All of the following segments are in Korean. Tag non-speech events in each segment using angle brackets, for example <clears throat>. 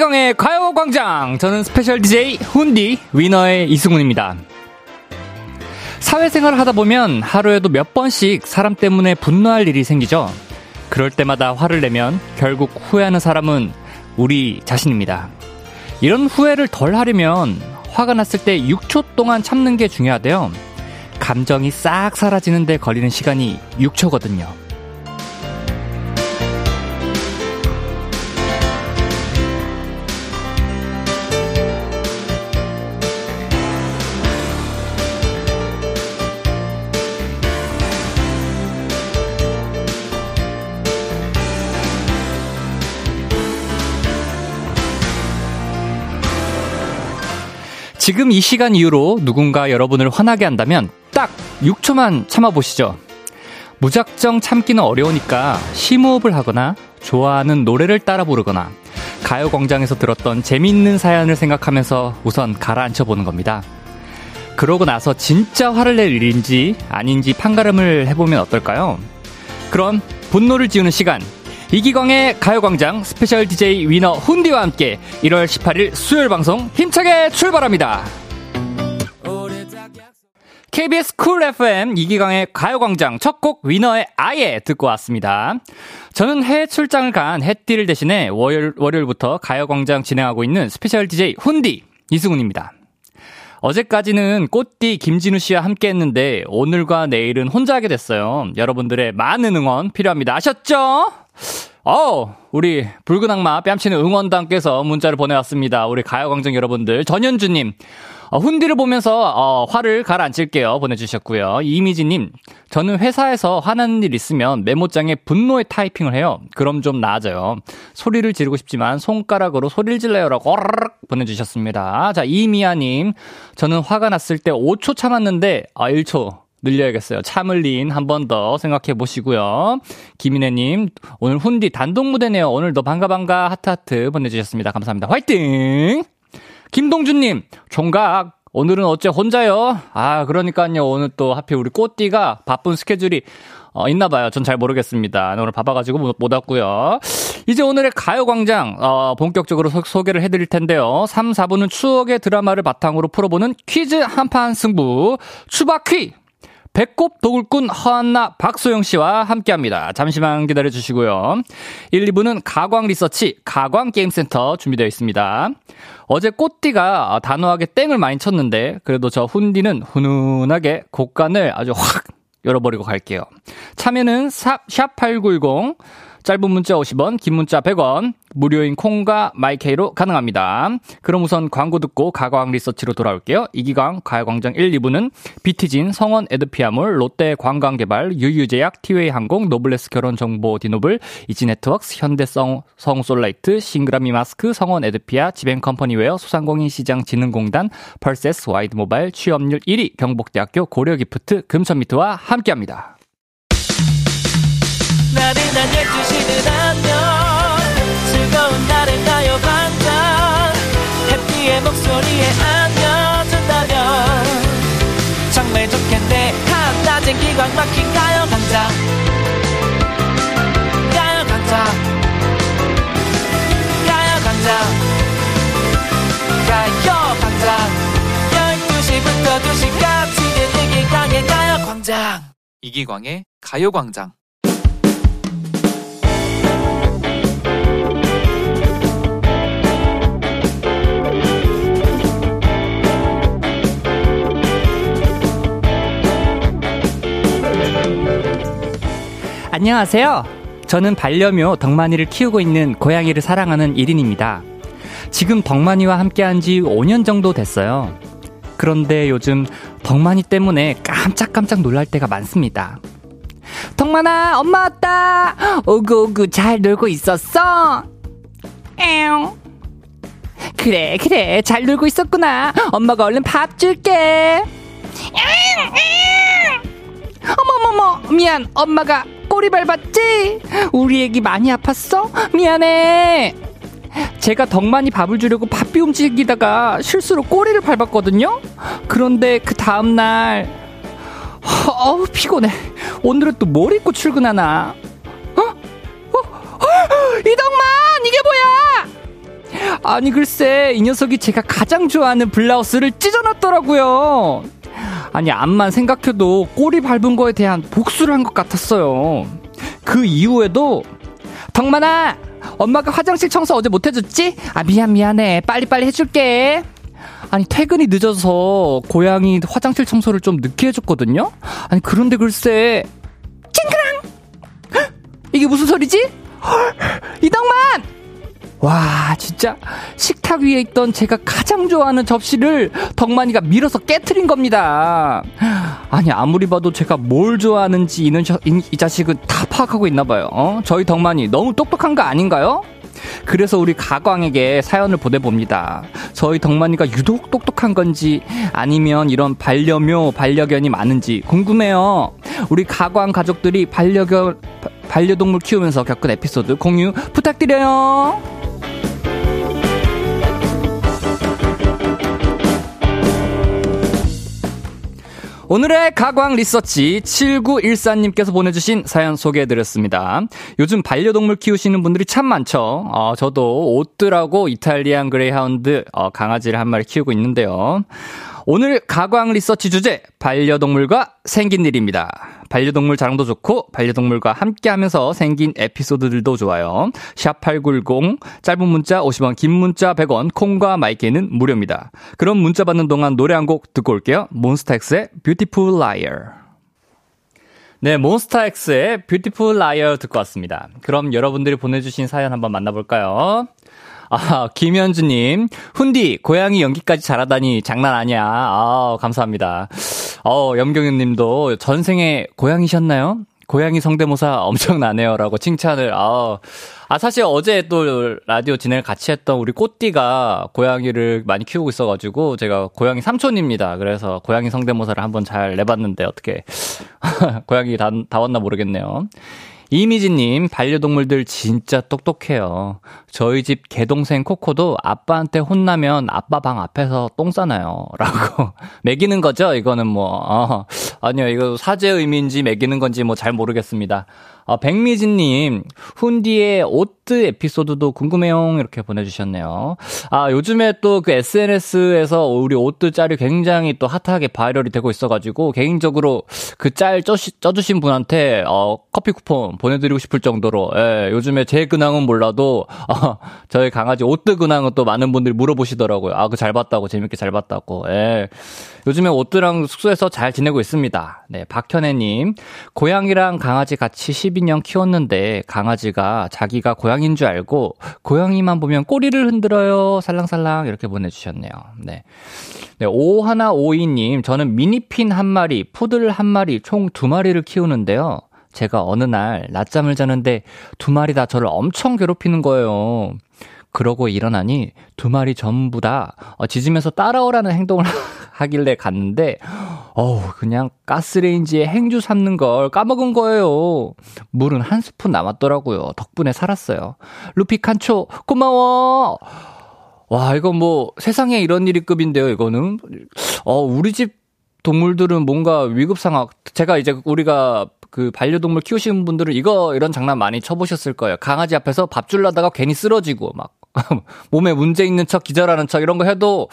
이기광의 가요광장. 저는 스페셜 DJ 훈디 위너의 이승훈입니다. 사회생활을 하다 보면 하루에도 몇 번씩 사람 때문에 분노할 일이 생기죠. 그럴 때마다 화를 내면 결국 후회하는 사람은 우리 자신입니다. 이런 후회를 덜 하려면 화가 났을 때 6초 동안 참는 게 중요하대요. 감정이 싹 사라지는데 걸리는 시간이 6초거든요. 지금 이 시간 이후로 누군가 여러분을 화나게 한다면 딱 6초만 참아보시죠. 무작정 참기는 어려우니까 심호흡을 하거나 좋아하는 노래를 따라 부르거나 가요광장에서 들었던 재미있는 사연을 생각하면서 우선 가라앉혀 보는 겁니다. 그러고 나서 진짜 화를 낼 일인지 아닌지 판가름을 해보면 어떨까요? 그럼 분노를 지우는 시간 이기광의 가요광장 스페셜 DJ 위너 훈디와 함께 1월 18일 수요일 방송 힘차게 출발합니다. KBS 쿨 FM 이기광의 가요광장 첫 곡 위너의 아예 듣고 왔습니다. 저는 해외 출장을 간 해띠를 대신해 월요일, 월요일부터 가요광장 진행하고 있는 스페셜 DJ 훈디 이승훈입니다. 어제까지는 꽃띠 김진우 씨와 함께 했는데 오늘과 내일은 혼자 하게 됐어요. 여러분들의 많은 응원 필요합니다. 아셨죠? 어, 우리 붉은 악마 뺨치는 응원단께서 문자를 보내왔습니다. 우리 가요광장 여러분들. 전현주님, 어, 훈디를 보면서 어, 화를 가라앉힐게요. 보내주셨고요. 이미지님, 저는 회사에서 화나는 일 있으면 메모장에 분노의 타이핑을 해요. 그럼 좀 나아져요. 소리를 지르고 싶지만 손가락으로 소리를 질러요라고 보내주셨습니다. 자, 이미아님, 저는 화가 났을 때 5초 참았는데 아 1초 늘려야겠어요. 참을린 한 번 더 생각해 보시고요. 김인혜님, 오늘 훈디 단독 무대네요. 오늘 도 반가 반가 하트하트 보내주셨습니다. 감사합니다. 화이팅! 김동준님, 총각, 오늘은 어째 혼자요? 아, 그러니까요. 오늘 또 하필 우리 꽃띠가 바쁜 스케줄이 어, 있나 봐요. 전 잘 모르겠습니다. 오늘 바빠가지고 못, 못 왔고요. 이제 오늘의 가요광장, 어, 본격적으로 소, 개를 해드릴 텐데요. 3, 4부는 추억의 드라마를 바탕으로 풀어보는 퀴즈 한판 승부, 추바퀴! 배꼽 도굴꾼 허한나 박소영 씨와 함께 합니다. 잠시만 기다려 주시고요. 1, 2부는 가광 리서치 가광 게임센터 준비되어 있습니다. 어제 꽃띠가 단호하게 땡을 많이 쳤는데 그래도 저 훈디는 훈훈하게 곳간을 아주 확 열어버리고 갈게요. 참여는 샵8910 짧은 문자 50원, 긴 문자 100원, 무료인 콩과 마이케이로 가능합니다. 그럼 우선 광고 듣고 가광 리서치로 돌아올게요. 이기광 가광장 1, 2부는 비티진, 성원 에드피아몰, 롯데 관광개발, 유유제약, 티웨이 항공, 노블레스 결혼정보 디노블, 이지네트웍스, 현대성 성솔라이트, 싱그라미 마스크, 성원 에드피아, 지벤컴퍼니웨어, 소상공인시장진흥공단, 펄세스 와이드모바일, 취업률 1위, 경북대학교 고려기프트, 금천미트와 함께합니다. 나른한 12시는 안녕 즐거운 날을 가요 반짝 해피의 목소리에 안겨준다면 정말 좋겠네. 한낮엔 기광 막힌 가요 강장 가요 강장 가요 강장 가요 강장 12시부터 2시까지 듣는 이광의 가요 광장. 이기광의 가요 광장 안녕하세요. 저는 반려묘 덕만이를 키우고 있는 고양이를 사랑하는 1인입니다. 지금 덕만이와 함께한 지 5년 정도 됐어요. 그런데 요즘 덕만이 때문에 깜짝깜짝 놀랄 때가 많습니다. 덕만아, 엄마 왔다! 오구오구 잘 놀고 있었어? 에옹. 그래, 그래. 잘 놀고 있었구나. 엄마가 얼른 밥 줄게. 어머머머, 미안. 엄마가 꼬리 밟았지? 우리 애기 많이 아팠어? 미안해. 제가 덕만이 밥을 주려고 밥비 움직이다가 실수로 꼬리를 밟았거든요? 그런데 그 다음날, 어우, 피곤해. 오늘은 또 뭘 입고 출근하나? 어? 어? 어? 이덕만! 이게 뭐야! 아니 글쎄 이 녀석이 제가 가장 좋아하는 블라우스를 찢어놨더라고요. 아니 암만 생각해도 꼬리 밟은 거에 대한 복수를 한 것 같았어요. 그 이후에도 덕만아 엄마가 화장실 청소 어제 못 해줬지? 아 미안 미안해 빨리빨리 해줄게. 아니 퇴근이 늦어서 고양이 화장실 청소를 좀 늦게 해줬거든요. 아니 그런데 글쎄 찡그랑 이게 무슨 소리지? 헐, 이덕만 와, 진짜 식탁 위에 있던 제가 가장 좋아하는 접시를 덕만이가 밀어서 깨트린 겁니다. 아니, 아무리 봐도 제가 뭘 좋아하는지 이는 이, 이 자식은 다 파악하고 있나 봐요. 어? 저희 덕만이 너무 똑똑한 거 아닌가요? 그래서 우리 가광에게 사연을 보내봅니다. 저희 덕만이가 유독 똑똑한 건지 아니면 이런 반려묘, 반려견이 많은지 궁금해요. 우리 가광 가족들이 반려견, 반려동물 키우면서 겪은 에피소드 공유 부탁드려요. 오늘의 가광 리서치 7914님께서 보내주신 사연 소개해드렸습니다. 요즘 반려동물 키우시는 분들이 참 많죠. 어, 저도 오뜨라고 이탈리안 그레이하운드 어, 강아지를 한 마리 키우고 있는데요. 오늘 가광 리서치 주제 반려동물과 생긴 일입니다. 반려동물 자랑도 좋고 반려동물과 함께하면서 생긴 에피소드들도 좋아요. 샵8910 짧은 문자 50원 긴 문자 100원 콩과 마이케이는 무료입니다. 그럼 문자 받는 동안 노래 한 곡 듣고 올게요. 몬스타엑스의 Beautiful Liar 네, 몬스타엑스의 Beautiful Liar 듣고 왔습니다. 그럼 여러분들이 보내주신 사연 한번 만나볼까요? 아, 김현주님, 훈디, 고양이 연기까지 잘하다니 장난 아니야. 아, 감사합니다. 어, 염경윤 님도 전생에 고양이셨나요? 고양이 성대모사 엄청나네요 라고 칭찬을 아, 아 사실 어제 또 라디오 진행을 같이 했던 우리 꽃띠가 고양이를 많이 키우고 있어가지고 제가 고양이 삼촌입니다. 그래서 고양이 성대모사를 한번 잘 내봤는데 어떻게 <laughs> 고양이 다, 다 왔나 모르겠네요. 이미지님, 반려동물들 진짜 똑똑해요. 저희 집 개동생 코코도 아빠한테 혼나면 아빠 방 앞에서 똥 싸놔요. <laughs> 라고. 멕이는 거죠? 이거는 뭐, 어, 아니요. 이거 사죄 의미인지 멕이는 건지 뭐 잘 모르겠습니다. 어, 백미진님, 훈디의 오뜨 에피소드도 궁금해요. 이렇게 보내주셨네요. 아, 요즘에 또 그 SNS에서 우리 오뜨 짤이 굉장히 또 hot하게 viral이 되고 있어가지고, 개인적으로 그 짤 쪄주신 분한테, 어, 커피 쿠폰 보내드리고 싶을 정도로, 예, 요즘에 제 근황은 몰라도, 어, <laughs> 저희 강아지 오뜨 근황은 또 많은 분들이 물어보시더라고요. 아, 그 잘 봤다고, 재밌게 잘 봤다고, 예. 요즘에 오뜨랑 숙소에서 잘 지내고 있습니다. 네, 박현애님. 고양이랑 강아지 같이 12년 키웠는데 강아지가 자기가 고양이인 줄 알고 고양이만 보면 꼬리를 흔들어요. 살랑살랑 이렇게 보내주셨네요. 네. 네, 오하나오이님. 저는 미니핀 한 마리, 푸들 한 마리, 총 두 마리를 키우는데요. 제가 어느 날 낮잠을 자는데 두 마리 다 저를 엄청 괴롭히는 거예요. 그러고 일어나니 두 마리 전부 다 어, 짖으면서 따라오라는 행동을 <laughs> 하길래 갔는데 어우 그냥 가스레인지에 행주 삶는 걸 까먹은 거예요. 물은 한 스푼 남았더라고요. 덕분에 살았어요. 루피 칸초 고마워. 와 이거 뭐 세상에 이런 일이 급인데요. 이거는 어 우리 집 동물들은 뭔가 위급 상황 제가 이제 우리가 그 반려동물 키우시는 분들은 이거 이런 장난 많이 쳐보셨을 거예요. 강아지 앞에서 밥 줄라다가 괜히 쓰러지고 막 <laughs> 몸에 문제 있는 척 기절하는 척 이런 거 해도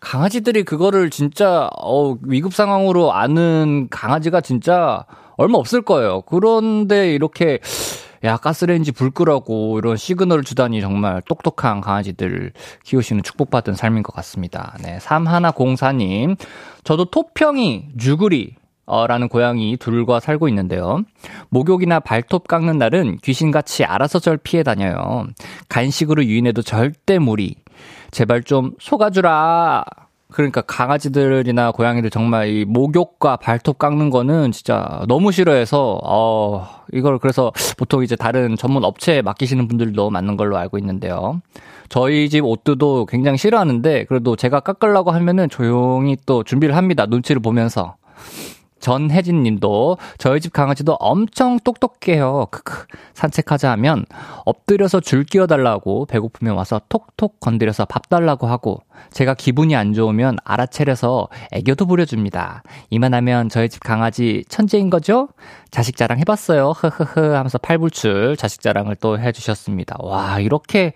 강아지들이 그거를 진짜 어 위급 상황으로 아는 강아지가 진짜 얼마 없을 거예요. 그런데 이렇게 야 가스레인지 불 끄라고 이런 시그널을 주다니 정말 똑똑한 강아지들 키우시는 축복받은 삶인 것 같습니다. 네, 3104님. 저도 토평이, 쥐구리, 어, 라는 고양이 둘과 살고 있는데요. 목욕이나 발톱 깎는 날은 귀신같이 알아서 절 피해 다녀요. 간식으로 유인해도 절대 무리. 제발 좀 속아주라. 그러니까 강아지들이나 고양이들 정말 이 목욕과 발톱 깎는 거는 진짜 너무 싫어해서 어 이걸 그래서 보통 이제 다른 전문 업체에 맡기시는 분들도 많은 걸로 알고 있는데요. 저희 집 옷도 굉장히 싫어하는데 그래도 제가 깎으려고 하면은 조용히 또 준비를 합니다. 눈치를 보면서 전혜진 님도 저희 집 강아지도 엄청 똑똑해요. 크크. 산책하자 하면 엎드려서 줄 끼워 달라고 배고프면 와서 톡톡 건드려서 밥 달라고 하고 제가 기분이 안 좋으면 알아차려서 애교도 부려줍니다. 이만하면 저희 집 강아지 천재인 거죠? 자식 자랑 해봤어요. 흐흐흐 하면서 팔불출 자식 자랑을 또 해주셨습니다. 와, 이렇게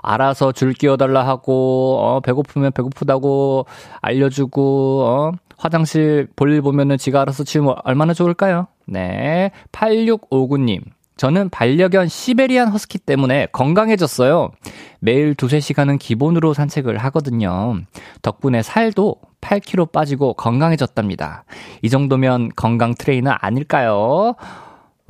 알아서 줄 끼워달라 하고, 어, 배고프면 배고프다고 알려주고, 어, 화장실 볼일 보면은 지가 알아서 치우면 얼마나 좋을까요? 네. 8659님. 저는 반려견 시베리안 허스키 때문에 건강해졌어요. 매일 두세 시간은 기본으로 산책을 하거든요. 덕분에 살도 8kg 빠지고 건강해졌답니다. 이 정도면 건강 트레이너 아닐까요?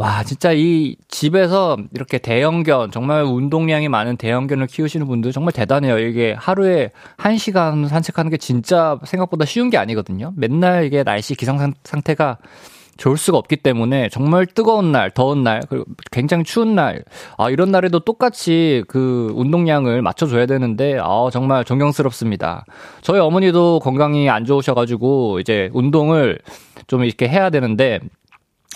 와, 진짜 이 집에서 이렇게 대형견, 정말 운동량이 많은 대형견을 키우시는 분들 정말 대단해요. 이게 하루에 1시간 산책하는 게 진짜 생각보다 쉬운 게 아니거든요. 맨날 이게 날씨 기상 상태가 좋을 수가 없기 때문에 정말 뜨거운 날, 더운 날, 그리고 굉장히 추운 날, 아, 이런 날에도 똑같이 그 운동량을 맞춰줘야 되는데, 아, 정말 존경스럽습니다. 저희 어머니도 건강이 안 좋으셔가지고, 이제 운동을 좀 이렇게 해야 되는데,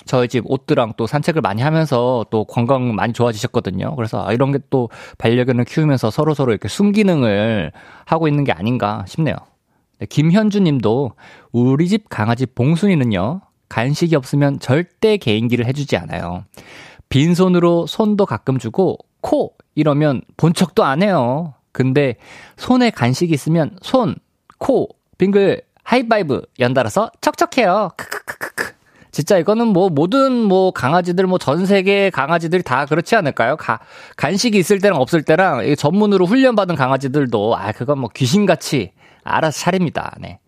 저희 집 옷들랑 또 산책을 많이 하면서 또 건강 많이 좋아지셨거든요. 그래서 아, 이런 게 또 반려견을 키우면서 서로 서로 이렇게 순기능을 하고 있는 게 아닌가 싶네요. 네, 김현주 님도 우리 집 강아지 봉순이는요, 간식이 없으면 절대 개인기를 해주지 않아요. 빈손으로 손도 가끔 주고 코 이러면 본 척도 안 해요. 근데 손에 간식이 있으면 손, 코, 빙글, 하이파이브 연달아서 척척해요. 크크크크크. 진짜 이거는 뭐 모든 뭐 강아지들 뭐 전 세계 강아지들이 다 그렇지 않을까요? 가, 간식이 있을 때랑 없을 때랑 전문으로 훈련받은 강아지들도 아 그건 뭐 귀신같이 알아서 차립니다. 네.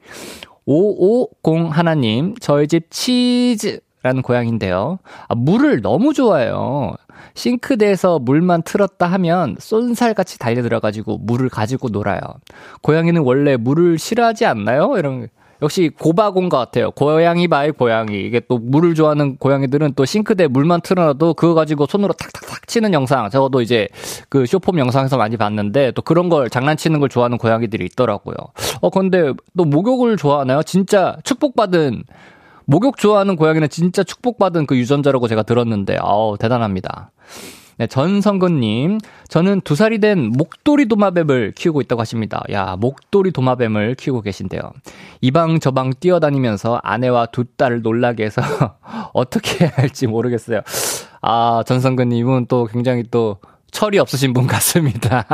550 하나님, 저희 집 치즈 라는 고양인데요. 아, 물을 너무 좋아해요. 싱크대에서 물만 틀었다 하면 쏜살같이 달려들어가지고 물을 가지고 놀아요. 고양이는 원래 물을 싫어하지 않나요? 이런 역시 고바고인 것 같아요. 고양이 by 고양이. 이게 또 물을 좋아하는 고양이들은 또 싱크대 물만 틀어놔도 그거 가지고 손으로 탁탁탁 치는 영상. 저도 이제 그 쇼폼 영상에서 많이 봤는데 또 그런 걸 장난치는 걸 좋아하는 고양이들이 있더라고요. 어, 근데 또 목욕을 좋아하나요? 진짜 축복받은 목욕 좋아하는 고양이는 진짜 축복받은 그 유전자라고 제가 들었는데, 아우, 대단합니다. 네, 전성근님. 저는 두 살이 된 목도리 도마뱀을 키우고 있다고 하십니다. 야, 목도리 도마뱀을 키우고 계신데요. 이방 저방 뛰어다니면서 아내와 두 딸을 놀라게 해서 <laughs> 어떻게 해야 할지 모르겠어요. 아, 전성근님은 또 굉장히 또 철이 없으신 분 같습니다.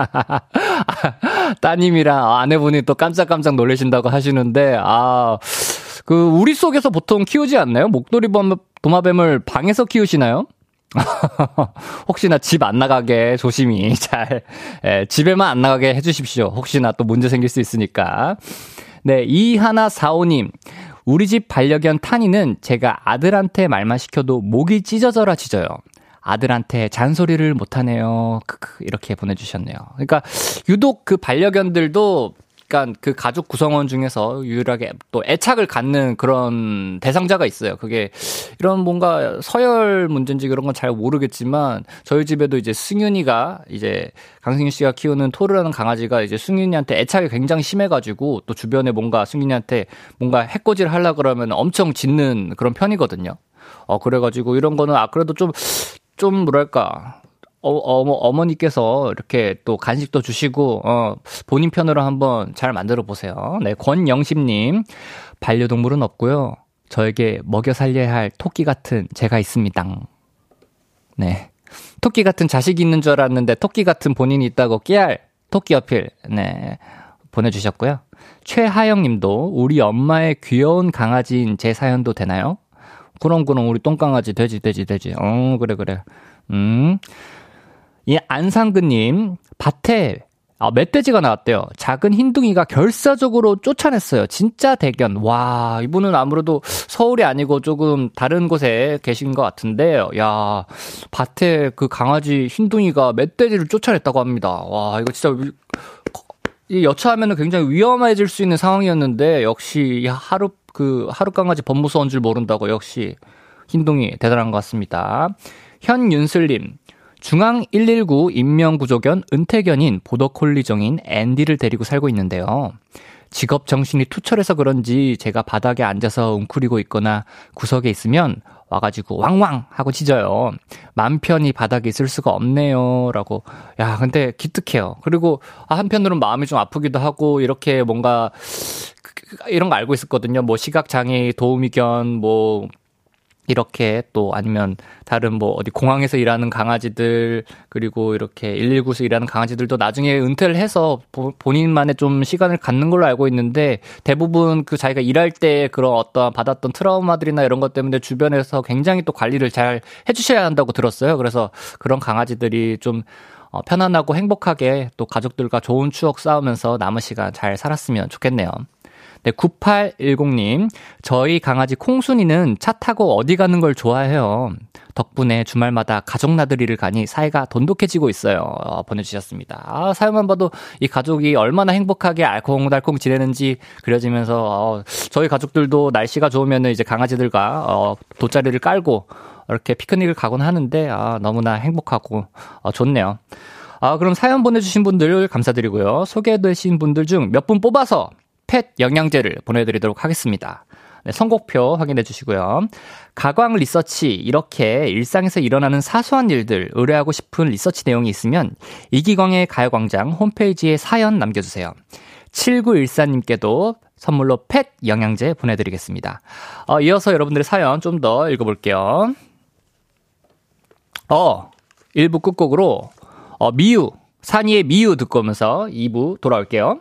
<laughs> 따님이랑 아내분이 또 깜짝깜짝 놀라신다고 하시는데, 아, 그, 우리 속에서 보통 키우지 않나요? 목도리 도마뱀을 방에서 키우시나요? <laughs> 혹시나 집 안 나가게 조심히 <laughs> 잘, 예, 집에만 안 나가게 해주십시오. 혹시나 또 문제 생길 수 있으니까. 네, 이하나 사오님. 우리 집 반려견 타니는 제가 아들한테 말만 시켜도 목이 찢어져라 찢어요. 아들한테 잔소리를 못하네요. 크크, 이렇게 보내주셨네요. 그러니까, 유독 그 반려견들도 약간 그 가족 구성원 중에서 유일하게 또 애착을 갖는 그런 대상자가 있어요. 그게 이런 뭔가 서열 문제인지 그런 건 잘 모르겠지만 저희 집에도 이제 승윤이가 이제 강승윤 씨가 키우는 토르라는 강아지가 이제 승윤이한테 애착이 굉장히 심해가지고 또 주변에 뭔가 승윤이한테 뭔가 해코지를 하려 그러면 엄청 짖는 그런 편이거든요. 어 그래가지고 이런 거는 아 그래도 좀좀 좀 뭐랄까 어, 어머, 어머니께서 이렇게 또 간식도 주시고, 어, 본인 편으로 한번 잘 만들어 보세요. 네, 권영심님. 반려동물은 없고요. 저에게 먹여 살려야 할 토끼 같은 제가 있습니다. 네. 토끼 같은 자식이 있는 줄 알았는데 토끼 같은 본인이 있다고 깨알 토끼 어필. 네. 보내주셨고요. 최하영 님도 우리 엄마의 귀여운 강아지인 제 사연도 되나요? 그럼, 그럼, 우리 똥강아지, 돼지, 돼지, 돼지. 어, 그래, 그래. 음. 이 안상근님, 밭에 아, 멧돼지가 나왔대요. 작은 흰둥이가 결사적으로 쫓아냈어요. 진짜 대견. 와, 이분은 아무래도 서울이 아니고 조금 다른 곳에 계신 것 같은데, 야, 밭에 그 강아지 흰둥이가 멧돼지를 쫓아냈다고 합니다. 와, 이거 진짜, 이 여차하면 굉장히 위험해질 수 있는 상황이었는데, 역시, 하루, 그, 하루 강아지 법무서원 줄 모른다고 역시 흰둥이 대단한 것 같습니다. 현윤슬님, 중앙 119 인명구조견 은퇴견인 보더콜리종인 앤디를 데리고 살고 있는데요. 직업 정신이 투철해서 그런지 제가 바닥에 앉아서 웅크리고 있거나 구석에 있으면 와가지고 왕왕 하고 짖어요. 맘 편히 바닥에 있을 수가 없네요. 라고. 야, 근데 기특해요. 그리고 아, 한편으로는 마음이 좀 아프기도 하고 이렇게 뭔가 이런 거 알고 있었거든요. 뭐 시각장애 도우미견 뭐 이렇게 또 아니면 다른 뭐 어디 공항에서 일하는 강아지들 그리고 이렇게 119에서 일하는 강아지들도 나중에 은퇴를 해서 본인만의 좀 시간을 갖는 걸로 알고 있는데 대부분 그 자기가 일할 때 그런 어떤 받았던 트라우마들이나 이런 것 때문에 주변에서 굉장히 또 관리를 잘 해주셔야 한다고 들었어요. 그래서 그런 강아지들이 좀 어, 편안하고 행복하게 또 가족들과 좋은 추억 쌓으면서 남은 시간 잘 살았으면 좋겠네요. 네, 9810님. 저희 강아지 콩순이는 차 타고 어디 가는 걸 좋아해요. 덕분에 주말마다 가족 나들이를 가니 사이가 돈독해지고 있어요. 어, 보내주셨습니다. 아, 사연만 봐도 이 가족이 얼마나 행복하게 알콩달콩 지내는지 그려지면서, 어, 저희 가족들도 날씨가 좋으면 이제 강아지들과, 어, 돗자리를 깔고 이렇게 피크닉을 가곤 하는데, 아, 너무나 행복하고, 어, 좋네요. 아, 그럼 사연 보내주신 분들 감사드리고요. 소개되신 분들 중 몇 분 뽑아서 펫 영양제를 보내드리도록 하겠습니다. 네, 선곡표 확인해 주시고요. 가광 리서치 이렇게 일상에서 일어나는 사소한 일들 의뢰하고 싶은 리서치 내용이 있으면 이기광의 가요광장 홈페이지에 사연 남겨주세요. 7914님께도 선물로 펫 영양제 보내드리겠습니다. 어, 이어서 여러분들의 사연 좀 더 읽어볼게요. 어, 1부 끝곡으로 어, 미유, 산이의 Me You 듣고 오면서 2부 돌아올게요.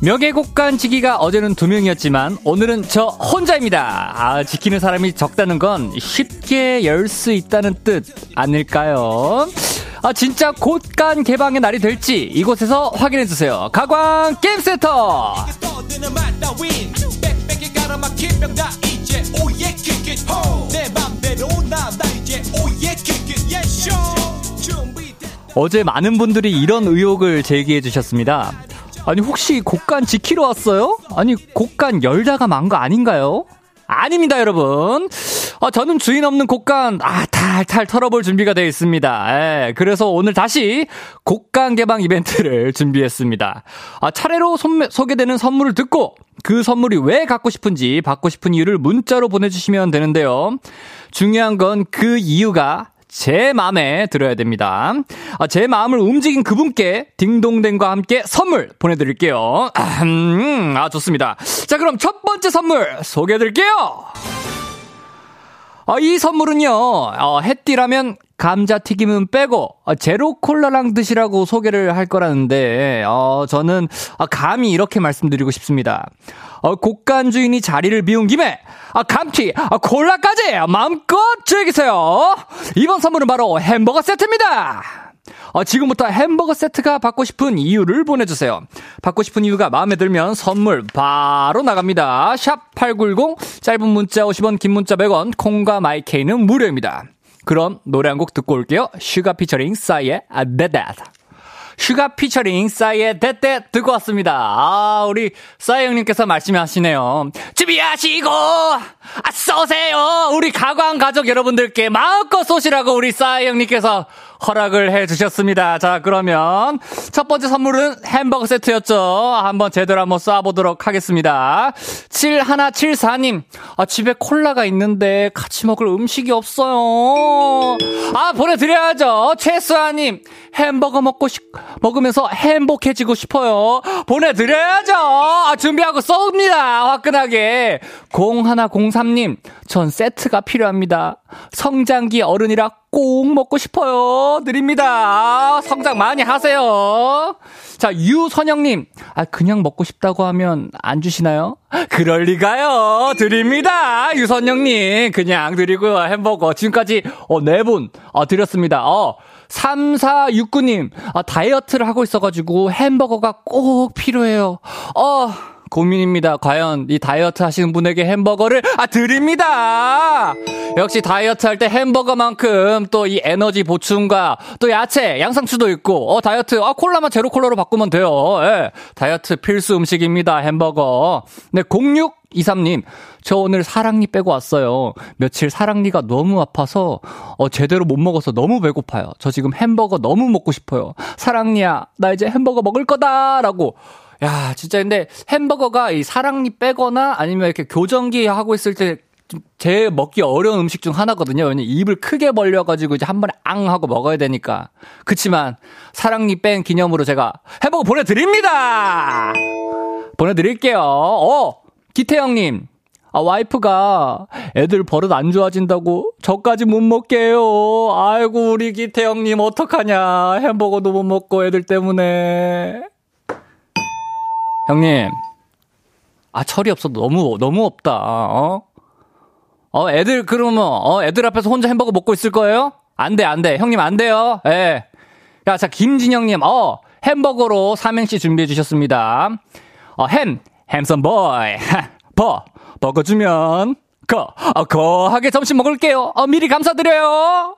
명예곡간 지기가 어제는 두 명이었지만 오늘은 저 혼자입니다. 아, 지키는 사람이 적다는 건 쉽게 열 수 있다는 뜻 아닐까요? 아, 진짜 곳간 개방의 날이 될지 이곳에서 확인해 주세요. 가광 게임센터. 어제 많은 분들이 이런 의혹을 제기해 주셨습니다. 아니 혹시 곡간 지키러 왔어요? 아니 곡간 열다가 만 거 아닌가요? 아닙니다, 여러분. 아, 저는 주인 없는 곡간, 아, 탈탈 털어볼 준비가 되어 있습니다. 예, 그래서 오늘 다시 곡간 개방 이벤트를 <laughs> 준비했습니다. 아, 차례로 손매, 소개되는 선물을 듣고 그 선물이 왜 갖고 싶은지 받고 싶은 이유를 문자로 보내주시면 되는데요. 중요한 건 그 이유가 제 마음에 들어야 됩니다. 아, 제 마음을 움직인 그분께 딩동댕과 함께 선물 보내드릴게요. <clears throat> 음, 아, 좋습니다. 자, 그럼 첫 번째 선물 소개해드릴게요. 아, 이 선물은요, 어, 햇띠라면 감자튀김은 빼고 어, 제로 콜라랑 드시라고 소개를 할 거라는데 어, 저는 어, 감히 이렇게 말씀드리고 싶습니다. 어, 곡간 주인이 자리를 비운 김에 아, 감튀, 아, 콜라까지 마음껏 즐기세요. 이번 선물은 바로 햄버거 세트입니다. 어, 지금부터 햄버거 세트가 받고 싶은 이유를 보내주세요. 받고 싶은 이유가 마음에 들면 선물 바로 나갑니다. 샵 8910, 짧은 문자 50원, 긴 문자 100원, 콩과 마이케이는 무료입니다. 그럼 노래 한 곡 듣고 올게요. 슈가 피처링 싸이의 That That. 슈가 피처링 싸이의 That That 듣고 왔습니다. 아, 우리 싸이 형님께서 말씀하시네요. 준비하시고, 아, 쏘세요! 우리 가광 가족 여러분들께 마음껏 쏘시라고 우리 싸이 형님께서 허락을 해 주셨습니다. 자, 그러면 첫 번째 선물은 햄버거 세트였죠. 한번 제대로 한번 쏴보도록 하겠습니다. 7174님, 아, 집에 콜라가 있는데 같이 먹을 음식이 없어요. 아, 보내드려야죠. 최수아님, 햄버거 먹고 싶, 먹으면서 행복해지고 싶어요. 보내드려야죠. 아, 준비하고 쏩니다. 화끈하게. 0103님, 전 세트가 필요합니다. 성장기 어른이라 꼭 먹고 싶어요. 드립니다. 성장 많이 하세요. 자, 유선영님. 아, 그냥 먹고 싶다고 하면 안 주시나요? 그럴 리가요. 드립니다. 유선영님. 그냥 드리고요. 햄버거. 지금까지, 어, 네 분, 어, 드렸습니다. 어, 3469님. 아, 다이어트를 하고 있어가지고 햄버거가 꼭 필요해요. 어, 고민입니다. 과연 이 다이어트 하시는 분에게 햄버거를 아 드립니다. 역시 다이어트 할 때 햄버거만큼 또 이 에너지 보충과 또 야채, 양상추도 있고 어 다이어트 아 콜라만 제로 콜라로 바꾸면 돼요. 예. 다이어트 필수 음식입니다. 햄버거. 네, 0623님. 저 오늘 사랑니 빼고 왔어요. 며칠 사랑니가 너무 아파서 어 제대로 못 먹어서 너무 배고파요. 저 지금 햄버거 너무 먹고 싶어요. 사랑니야, 나 이제 햄버거 먹을 거다 라고 야, 진짜 근데 햄버거가 이 사랑니 빼거나 아니면 이렇게 교정기 하고 있을 때제 먹기 어려운 음식 중 하나거든요. 왜냐면 입을 크게 벌려가지고 이제 한 번에 앙 하고 먹어야 되니까. 그치만 사랑니 뺀 기념으로 제가 햄버거 보내드립니다! 보내드릴게요. 어! 기태형님. 아, 와이프가 애들 버릇 안 좋아진다고 저까지 못 먹게 해요. 아이고, 우리 기태형님 어떡하냐. 햄버거도 못 먹고 애들 때문에. 형님. 아, 철이 없어. 너무, 너무 없다. 어? 어, 애들, 그러면, 어, 애들 앞에서 혼자 햄버거 먹고 있을 거예요? 안 돼, 안 돼. 형님, 안 돼요. 예. 야, 자, 김진영님, 어, 햄버거로 삼행시 준비해 주셨습니다. 어, 햄, 햄썸보이. <laughs> 버, 버거 주면, 거, 어, 거하게 점심 먹을게요. 어, 미리 감사드려요.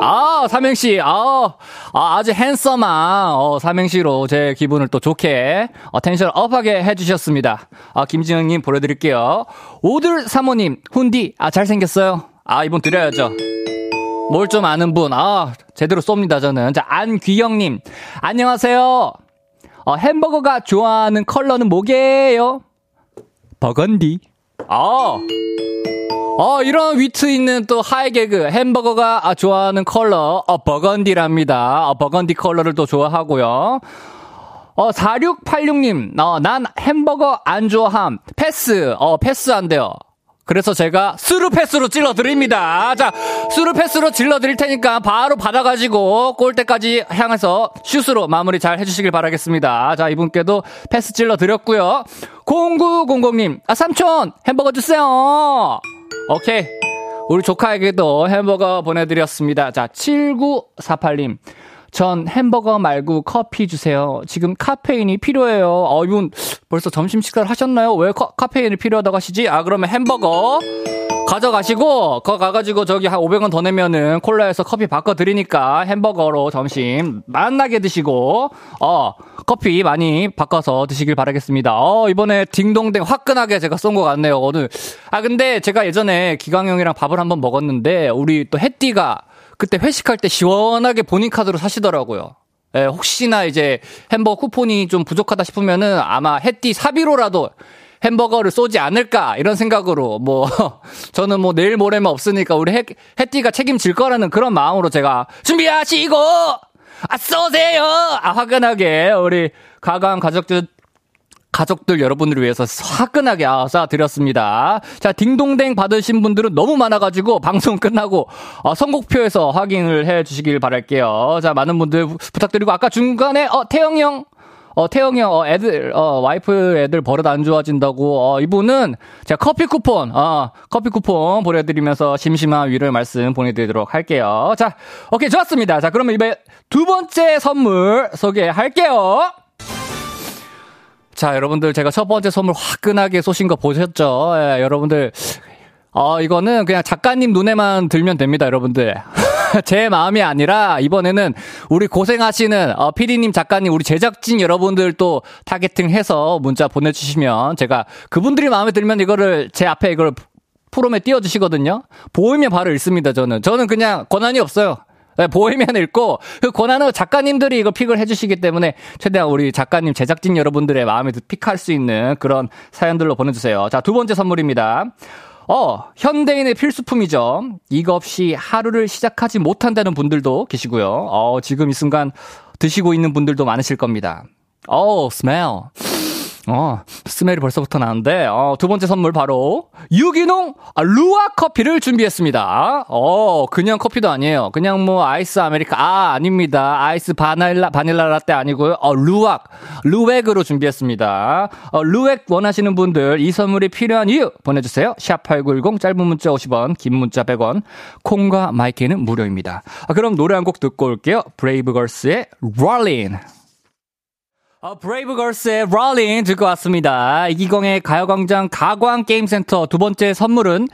아, 삼행시, 아, 아 아주 핸섬한, 어, 삼행시로 제 기분을 또 좋게, 어, tension up하게 해주셨습니다. 아, 김지영님 보내드릴게요. 오들 사모님, 훈디, 아, 잘생겼어요. 아, 이분 드려야죠. 뭘 좀 아는 분, 아, 제대로 쏩니다, 저는. 자, 안귀영님, 안녕하세요. 어, 햄버거가 좋아하는 컬러는 뭐게요? 버건디. 아, 어, 이런 위트 있는 또 high 개그. 햄버거가 아, 좋아하는 컬러, 어, 버건디랍니다. 어, 버건디 컬러를 또 좋아하고요. 어, 4686님, 어, 난 햄버거 안 좋아함. 패스, 어, 패스 안 돼요. 그래서 제가 스루 패스로 찔러 드립니다. 자, 스루 패스로 찔러 드릴 테니까 바로 받아가지고 골대까지 향해서 슛으로 마무리 잘 해주시길 바라겠습니다. 자, 이분께도 패스 찔러 드렸고요. 0900님, 아, 삼촌, 햄버거 주세요. 오케이. 우리 조카에게도 햄버거 보내드렸습니다. 자, 7948님. 전 햄버거 말고 커피 주세요. 지금 카페인이 필요해요. 어, 이분 벌써 점심 식사를 하셨나요? 왜 카, 카페인이 필요하다고 하시지? 아, 그러면 햄버거 가져가시고, 거 가가지고 저기 한 500원 더 내면은 콜라에서 커피 바꿔드리니까 햄버거로 점심 만나게 드시고, 어, 커피 많이 바꿔서 드시길 바라겠습니다. 어, 이번에 딩동댕 화끈하게 제가 쏜 것 같네요, 오늘. 아, 근데 제가 예전에 기광형이랑 밥을 한번 먹었는데, 우리 또 햇띠가 그때 회식할 때 시원하게 본인 카드로 사시더라고요. 예, 혹시나 이제 햄버거 쿠폰이 좀 부족하다 싶으면은 아마 햇띠 사비로라도 햄버거를 쏘지 않을까 이런 생각으로 뭐 <laughs> 저는 뭐 내일 모레면 없으니까 우리 해, 햇띠가 책임질 거라는 그런 마음으로 제가 준비하시고 아 쏘세요 아 화끈하게 우리 가강 가족들 가족들 여러분들을 위해서 화끈하게 아, 쏴드렸습니다. 자, 딩동댕 받으신 분들은 너무 많아가지고 방송 끝나고 어, 선곡표에서 확인을 해 주시길 바랄게요. 자, 많은 분들 부탁드리고 아까 중간에 어, 태영이 형 어, 태영이 형, 어, 애들, 어, 와이프 애들 버릇 안 좋아진다고, 어, 이분은 제가 커피 쿠폰, 어, 커피 쿠폰 보내드리면서 심심한 위로의 말씀 보내드리도록 할게요. 자, 오케이, 좋았습니다. 자, 그러면 이번에 두 번째 선물 소개할게요. 자, 여러분들 제가 첫 번째 선물 화끈하게 쏘신 거 보셨죠? 예, 여러분들 어, 이거는 그냥 작가님 눈에만 들면 됩니다, 여러분들. <laughs> 제 마음이 아니라 이번에는 우리 고생하시는 어, 피디님, 작가님, 우리 제작진 여러분들 또 타겟팅해서 문자 보내주시면 제가 그분들이 마음에 들면 이거를 제 앞에 이걸 프롬에 띄워주시거든요. 보이면 바로 읽습니다, 저는. 저는 그냥 권한이 없어요. 네, 보이면 읽고 그 권한은 작가님들이 이거 픽을 해주시기 때문에 최대한 우리 작가님 제작진 여러분들의 마음에 픽할 수 있는 그런 사연들로 보내주세요. 자 두 번째 선물입니다. 어, 현대인의 필수품이죠. 이거 없이 하루를 시작하지 못한다는 분들도 계시고요. 어, 지금 이 순간 드시고 있는 분들도 많으실 겁니다. 어, smell. 어, smell이 벌써부터 나는데, 어, 두 번째 선물 바로, 유기농 아, 루왁 커피를 준비했습니다. 어, 그냥 커피도 아니에요. 그냥 뭐, 아이스 아메리카, 아, 아닙니다. 아이스 바닐라, 바닐라 라떼 아니고요. 어, 루왁, 루왁으로 준비했습니다. 어, 루왁 원하시는 분들, 이 선물이 필요한 이유 보내주세요. 샵8910, 짧은 문자 50원, 긴 문자 100원, 콩과 마이케이는 무료입니다. 아, 그럼 노래 한 곡 듣고 올게요. 브레이브걸스의 롤린. 어, 브레이브걸스의 롤린 듣고 왔습니다. 이기광의 가요광장 가광게임센터 두 번째 선물은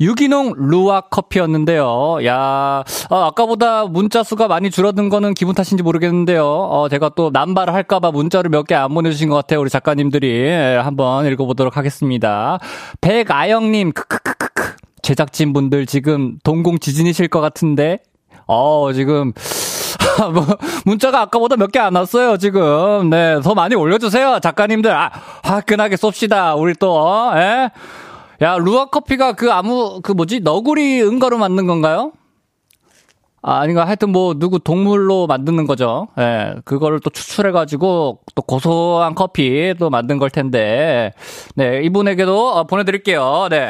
유기농 루왁 커피였는데요. 야, 어, 아까보다 문자 수가 많이 줄어든 거는 기분 탓인지 모르겠는데요. 어, 제가 또 남발을 할까봐 문자를 몇 개 안 보내주신 것 같아요. 우리 작가님들이. 예, 한번 읽어보도록 하겠습니다. 백아영님, 크크크크크. 제작진분들 지금 동공 지진이실 것 같은데. 어, 지금. <laughs> 뭐, 문자가 아까보다 몇 개 안 왔어요, 지금. 네, 더 많이 올려주세요, 작가님들. 아, 화끈하게 쏩시다, 우리 또, 어? 예? 야, 루아 커피가 그 아무, 그 뭐지, 너구리 응가로 만든 건가요? 아, 아닌가. 하여튼 뭐, 누구 동물로 만드는 거죠. 예, 그거를 또 추출해 가지고, 또 고소한 커피 또 만든 걸 텐데, 네, 이분에게도 어, 보내 드릴게요. 네.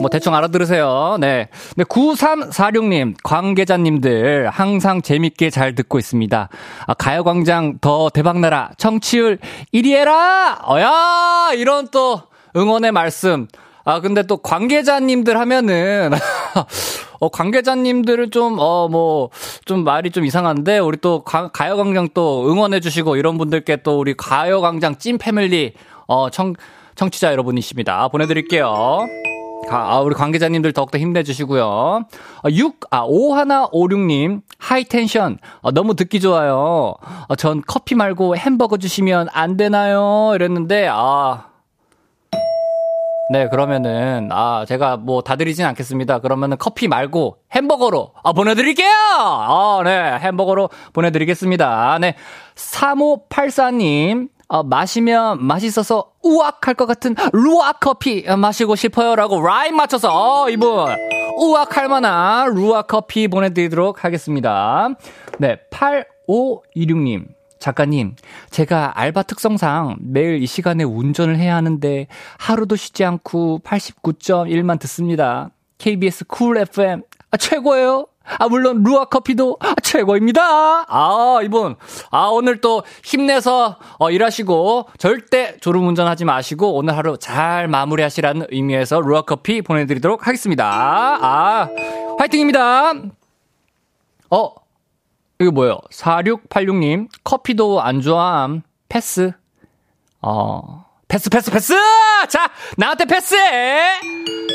뭐 대충 알아들으세요. 네. 네, 9346님, 관계자님들 항상 재밌게 잘 듣고 있습니다. 아, 가요광장 더 대박나라. 청취율 1위 해라! 어야! 이런 또 응원의 말씀. 아, 근데 또 관계자님들 하면은, <laughs> 어, 관계자님들은 좀, 어, 뭐, 좀 말이 좀 이상한데, 우리 또 가, 가요광장 또 응원해주시고, 이런 분들께 또 우리 가요광장 찐 패밀리, 어, 청, 청취자 여러분이십니다. 보내드릴게요. 아, 우리 관계자님들 더욱더 힘내주시고요. 6, 아, 5156님, 아, 하이텐션. 아, 너무 듣기 좋아요. 아, 전 커피 말고 햄버거 주시면 안 되나요? 이랬는데, 아. 네, 그러면은, 아, 제가 뭐 다 드리진 않겠습니다. 그러면은 커피 말고 햄버거로, 아, 보내드릴게요! 아, 네, 햄버거로 보내드리겠습니다. 네. 3584님, 어, 마시면 맛있어서 우악 할 것 같은 루왁 커피 마시고 싶어요라고 라임 맞춰서 어, 이분 우악 할 만한 루왁 커피 보내드리도록 하겠습니다. 네, 8526님. 작가님, 제가 알바 특성상 매일 이 시간에 운전을 해야 하는데 하루도 쉬지 않고 89.1만 듣습니다. KBS 쿨 FM 아, 최고예요. 아, 물론 루왁 커피도 최고입니다. 아, 이분. 아, 오늘 또 힘내서 어, 일하시고 절대 졸음 운전하지 마시고 오늘 하루 잘 마무리하시라는 의미에서 루왁 커피 보내드리도록 하겠습니다. 아, 화이팅입니다. 어, 이거 뭐예요? 4686님, 커피도 안 좋아함. 패스. 어, 패스, 패스, 패스! 자, 나한테 패스해!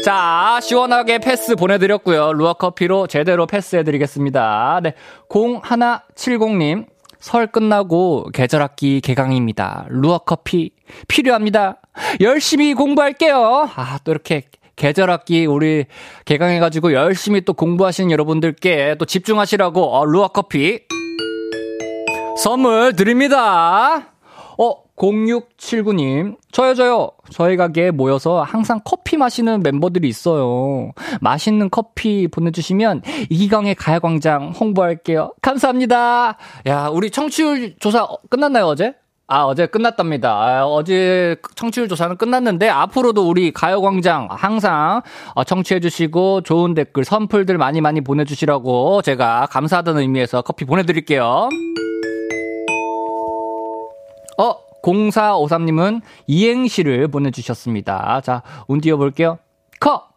자, 시원하게 패스 보내드렸고요. 루아 커피로 제대로 패스해드리겠습니다. 네. 0170님, 설 끝나고 계절학기 개강입니다. 루아 커피 필요합니다. 열심히 공부할게요. 아, 또 이렇게 계절학기 우리 개강해가지고 열심히 또 공부하시는 여러분들께 또 집중하시라고 어, 루아 커피 선물 드립니다. 어, 0679님, 저요, 저요. 저희 가게에 모여서 항상 커피 마시는 멤버들이 있어요. 맛있는 커피 보내주시면 이기광의 가야광장 홍보할게요. 감사합니다. 야, 우리 청취율 조사 끝났나요, 어제? 아, 어제 끝났답니다. 아, 어제 청취율 조사는 끝났는데, 앞으로도 우리 가요광장 항상 어, 청취해주시고, 좋은 댓글, 선풀들 많이 많이 보내주시라고 제가 감사하다는 의미에서 커피 보내드릴게요. 어, 0453님은 이행시를 보내주셨습니다. 자, 운 띄워볼게요. 커!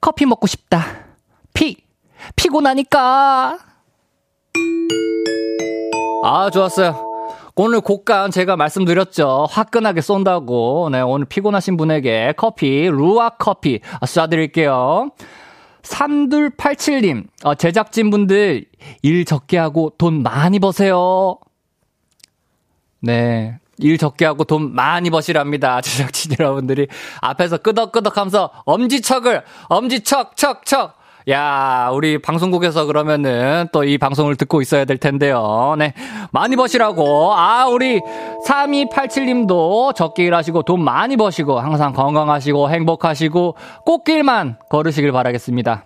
커피 먹고 싶다. 피! 피곤하니까! 아, 좋았어요. 오늘 곡간 제가 말씀드렸죠. 화끈하게 쏜다고. 네, 오늘 피곤하신 분에게 커피, 루아 커피 쏴드릴게요. 3287님, 어, 제작진분들 일 적게 하고 돈 많이 버세요. 네. 일 적게 하고 돈 많이 버시랍니다. <laughs> 제작진 여러분들이 앞에서 끄덕끄덕 하면서 엄지척을, 엄지척, 척, 척. 야, 우리 방송국에서 그러면은 또 이 방송을 듣고 있어야 될 텐데요. 네. 많이 버시라고. 아, 우리 3287님도 적게 일하시고 돈 많이 버시고 항상 건강하시고 행복하시고 꽃길만 걸으시길 바라겠습니다.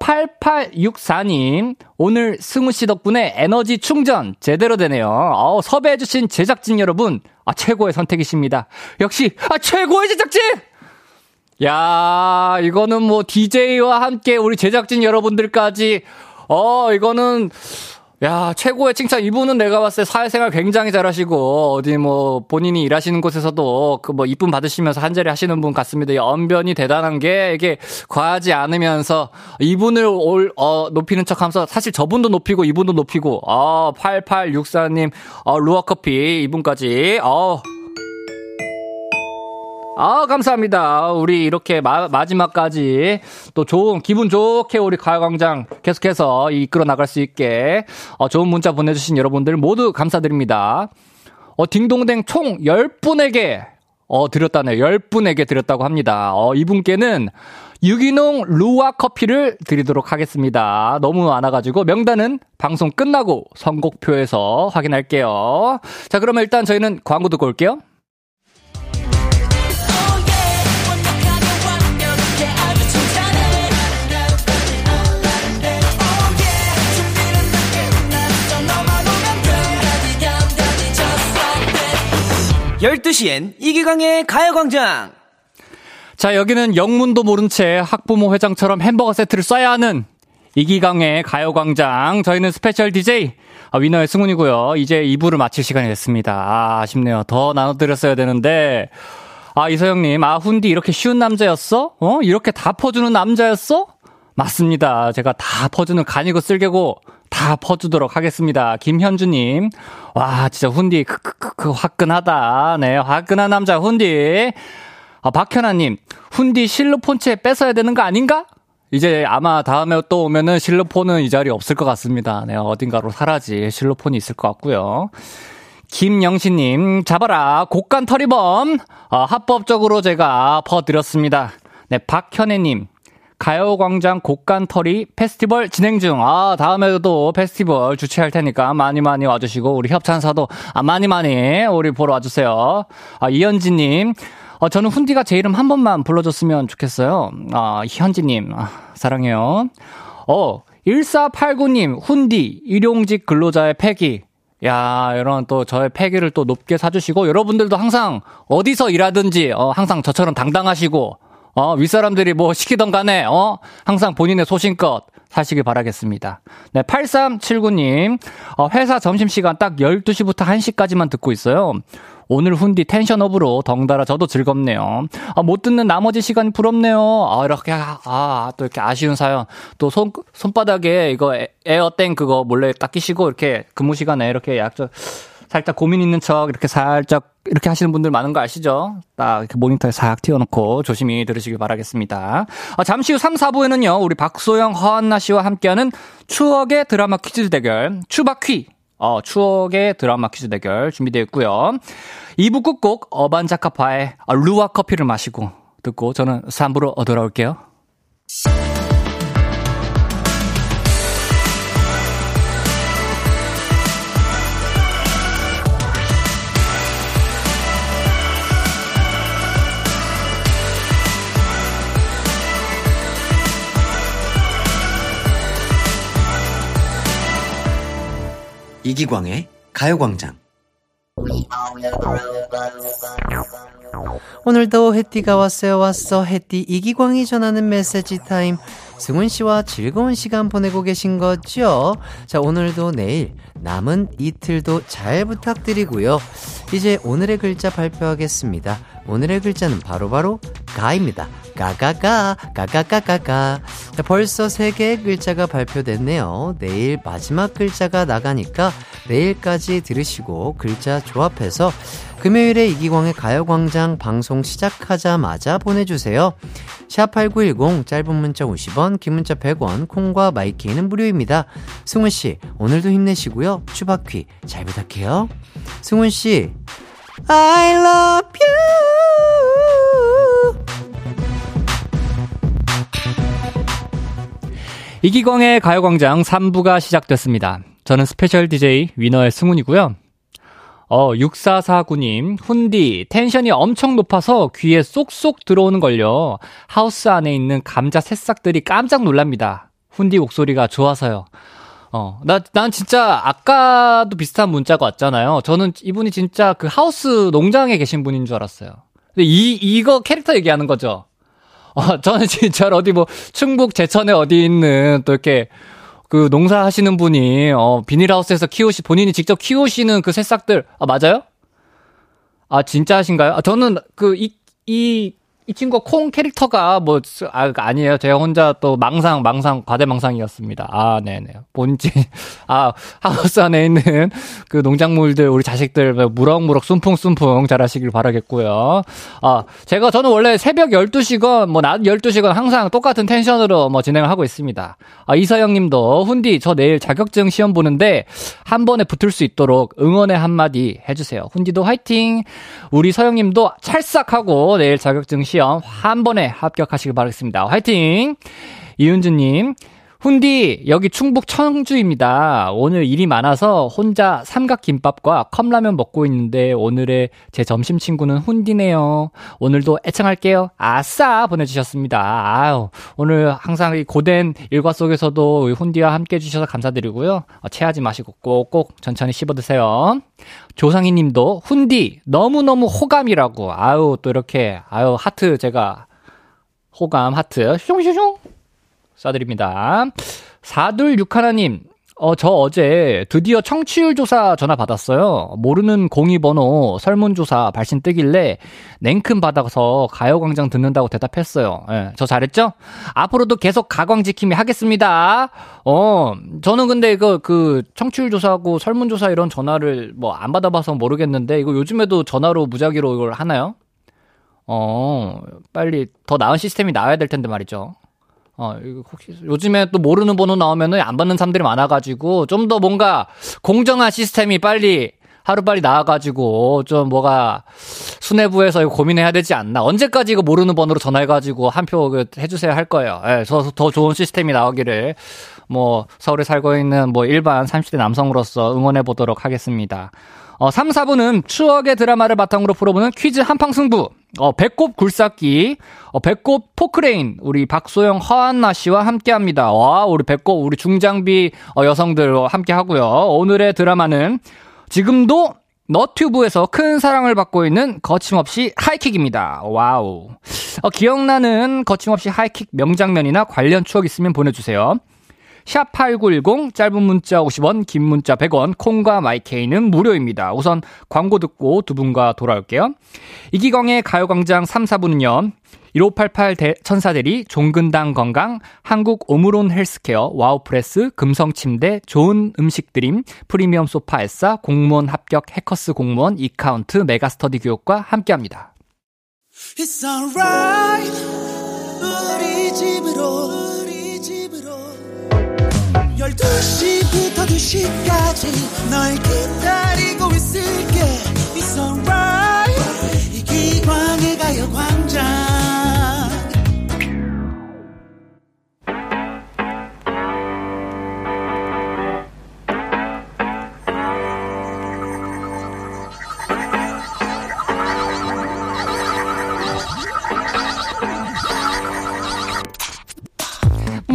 8864님, 오늘 승우 씨 덕분에 에너지 충전 제대로 되네요. 어, 섭외해주신 제작진 여러분, 아, 최고의 선택이십니다. 역시, 아, 최고의 제작진! 야, 이거는 뭐 DJ와 함께 우리 제작진 여러분들까지 어, 이거는 야, 최고의 칭찬. 이분은 내가 봤을 때 사회생활 굉장히 잘하시고, 어디 뭐, 본인이 일하시는 곳에서도 그 뭐, 이쁨 받으시면서 한 자리 하시는 분 같습니다. 언변이 대단한 게, 이게 과하지 않으면서, 이분을 올, 어, 높이는 척 하면서, 사실 저분도 높이고, 이분도 높이고, 어, 8864님, 어, 루아커피, 이분까지, 어, 아, 감사합니다. 우리 이렇게 마, 마지막까지 또 좋은, 기분 좋게 우리 가요광장 계속해서 이끌어 나갈 수 있게 어, 좋은 문자 보내주신 여러분들 모두 감사드립니다. 어, 딩동댕 총 10분에게 어, 드렸다네요. 10분에게 드렸다고 합니다. 어, 이분께는 유기농 루아 커피를 드리도록 하겠습니다. 너무 많아가지고 명단은 방송 끝나고 선곡표에서 확인할게요. 자, 그러면 일단 저희는 광고 듣고 올게요. 열두 시엔 이기광의 가요광장. 자, 여기는 영문도 모른 채 학부모 회장처럼 햄버거 세트를 쏴야 하는 이기광의 가요광장. 저희는 스페셜 DJ 아, 위너의 승훈이고요. 이제 2부를 마칠 시간이 됐습니다. 아, 아쉽네요. 더 나눠드렸어야 되는데. 아, 이서영님, 아, 훈디 이렇게 쉬운 남자였어? 어? 이렇게 다 퍼주는 남자였어? 맞습니다. 제가 다 퍼주는 간이고 쓸개고 다 퍼주도록 하겠습니다. 김현주님. 와, 진짜 훈디, 크크크크, 화끈하다. 네, 화끈한 남자 훈디. 아, 박현아님. 훈디 실로폰체 뺏어야 되는 거 아닌가? 이제 아마 다음에 또 오면은 실로폰은 이 자리에 없을 것 같습니다. 네, 어딘가로 사라질 실로폰이 있을 것 같고요. 김영신님, 잡아라, 곡간 터리범. 아, 합법적으로 제가 퍼드렸습니다. 네, 박현애님, 가요광장 곡간터리 페스티벌 진행 중. 아, 다음에도 페스티벌 주최할 테니까 많이 많이 와주시고, 우리 협찬사도 아, 많이 많이 우리 보러 와주세요. 아, 이현지님. 어, 저는 훈디가 제 이름 한 번만 불러줬으면 좋겠어요. 아, 현지님. 아, 사랑해요. 어, 1489님, 훈디, 일용직 근로자의 패기. 야, 이런 또 저의 패기를 또 높게 사주시고, 여러분들도 항상 어디서 일하든지, 어, 항상 저처럼 당당하시고, 어, 윗사람들이 뭐 시키던 간에, 어, 항상 본인의 소신껏 사시길 바라겠습니다. 네, 8379님, 어, 회사 점심시간 딱 12시부터 1시까지만 듣고 있어요. 오늘 훈디 텐션업으로 덩달아 저도 즐겁네요. 아, 못 듣는 나머지 시간이 부럽네요. 아, 이렇게, 아, 또 이렇게 아쉬운 사연. 또 손, 손바닥에 이거 에어땡 그거 몰래 딱 끼시고 이렇게 근무 시간에 이렇게 약간 살짝 고민 있는 척 이렇게 살짝 이렇게 하시는 분들 많은 거 아시죠? 딱 모니터에 싹 띄워놓고 조심히 들으시길 바라겠습니다. 아, 잠시 후 3, 4부에는요, 우리 박소영, 허한나 씨와 함께하는 추억의 드라마 퀴즈 대결, 추바퀴. 어, 추억의 드라마 퀴즈 대결 준비되어 있고요. 2부 끝곡 어반자카파의 루아 커피를 마시고 듣고 저는 3부로 돌아올게요. 이기광의 가요광장. 오늘도 해띠가 왔어요 왔어 해띠 이기광이 전하는 메시지 타임 승훈 씨와 즐거운 시간 보내고 계신 거죠? 자 오늘도 내일 남은 이틀도 잘 부탁드리고요. 이제 오늘의 글자 발표하겠습니다. 오늘의 글자는 바로바로 바로 가입니다. 가가가 가가가가가 자, 벌써 세 개의 글자가 발표됐네요. 내일 마지막 글자가 나가니까 내일까지 들으시고 글자 조합해서 금요일에 이기광의 가요광장 방송 시작하자마자 보내주세요. 샵8910 짧은 문자 50원 긴 문자 100원 콩과 마이케이는 무료입니다. 승훈씨 오늘도 힘내시고요. 추바퀴 잘 부탁해요. 승훈씨 I love you 이기광의 가요광장 3부가 시작됐습니다. 저는 스페셜 DJ 위너의 승훈이고요. 어, 6449님, 훈디, 텐션이 엄청 높아서 귀에 쏙쏙 들어오는 걸요. 하우스 안에 있는 감자 새싹들이 깜짝 놀랍니다. 훈디 목소리가 좋아서요. 어, 나, 난 진짜 아까도 비슷한 문자가 왔잖아요. 저는 이분이 진짜 그 하우스 농장에 계신 분인 줄 알았어요. 근데 이, 이거 캐릭터 얘기하는 거죠. 어, 저는 <laughs> 진짜 어디 뭐 충북 제천에 어디 있는 또 이렇게 그 농사 하시는 분이 어, 비닐하우스에서 키우시, 본인이 직접 키우시는 그 새싹들, 아, 맞아요? 아, 진짜 하신가요? 아, 저는 그, 이, 이, 이 친구 콩 캐릭터가 뭐, 아, 아니에요. 제가 혼자 또 망상, 망상, 과대망상이었습니다. 아, 네네. 본지, 아, 하우스 안에 있는 그 농작물들, 우리 자식들 무럭무럭 숨풍숨풍 잘하시길 바라겠고요. 아, 제가 저는 원래 새벽 12시건, 뭐, 낮 12시건 항상 똑같은 텐션으로 뭐 진행을 하고 있습니다. 아, 이서영 님도, 훈디, 저 내일 자격증 시험 보는데 한 번에 붙을 수 있도록 응원의 한마디 해주세요. 훈디도 화이팅! 우리 서영 님도 찰싹하고 내일 자격증 시험 시험 한 번에 합격하시길 바라겠습니다. 화이팅! 이윤주님, 훈디, 여기 충북 청주입니다. 오늘 일이 많아서 혼자 삼각김밥과 컵라면 먹고 있는데 오늘의 제 점심 친구는 훈디네요. 오늘도 애청할게요. 아싸! 보내주셨습니다. 아유, 오늘 항상 이 고된 일과 속에서도 훈디와 함께 해주셔서 감사드리고요. 어, 체하지 마시고 꼭꼭 천천히 씹어드세요. 조상희 님도 훈디 너무너무 호감이라고. 아유, 또 이렇게, 아유, 하트 제가 호감 하트 슝슝슝 쏴드립니다. 4261님, 어, 저 어제 드디어 청취율 조사 전화 받았어요. 모르는 공이번호 설문조사 발신 뜨길래 냉큼 받아서 가요광장 듣는다고 대답했어요. 예, 저 잘했죠? 앞으로도 계속 가광지킴이 하겠습니다. 어, 저는 근데 그, 그, 청취율 조사하고 설문조사 이런 전화를 뭐 안 받아봐서 모르겠는데, 이거 요즘에도 전화로 무작위로 이걸 하나요? 어, 빨리 더 나은 시스템이 나와야 될 텐데 말이죠. 어, 혹시 요즘에 또 모르는 번호 나오면은 안 받는 사람들이 많아가지고 좀 더 뭔가 공정한 시스템이 빨리 하루빨리 나와가지고 좀 뭐가 수뇌부에서 이거 고민해야 되지 않나. 언제까지 이거 모르는 번호로 전화해가지고 한표그 해주세야 할 거예요. 예, 저, 더 좋은 시스템이 나오기를 뭐 서울에 살고 있는 뭐 일반 30대 남성으로서 응원해 보도록 하겠습니다. 어, 3, 4부는 추억의 드라마를 바탕으로 풀어보는 퀴즈 한팡 승부. 어, 배꼽 굴삭기, 어, 배꼽 포크레인, 우리 박소영, 허한나 씨와 함께 합니다. 와, 우리 배꼽, 우리 중장비 어, 여성들 함께 하고요. 오늘의 드라마는 지금도 너튜브에서 큰 사랑을 받고 있는 거침없이 하이킥입니다. 와우. 어, 기억나는 거침없이 하이킥 명장면이나 관련 추억 있으면 보내주세요. 샵8910 짧은 문자 50원, 긴 문자 100원, 콩과 마이케이는 무료입니다. 우선 광고 듣고 두 분과 돌아올게요. 이기광의 가요광장 3, 4부는요. 1588 대, 천사대리, 종근당 건강, 한국 오므론 헬스케어, 와우프레스, 금성침대, 좋은 음식 드림, 프리미엄 소파 에싸, 공무원 합격 해커스 공무원, 이카운트, 메가스터디 교육과 함께합니다. It's alright, 우리 집으로 12시부터 2시까지 널 기다리고 있을게. It's alright 이 기광의 가요광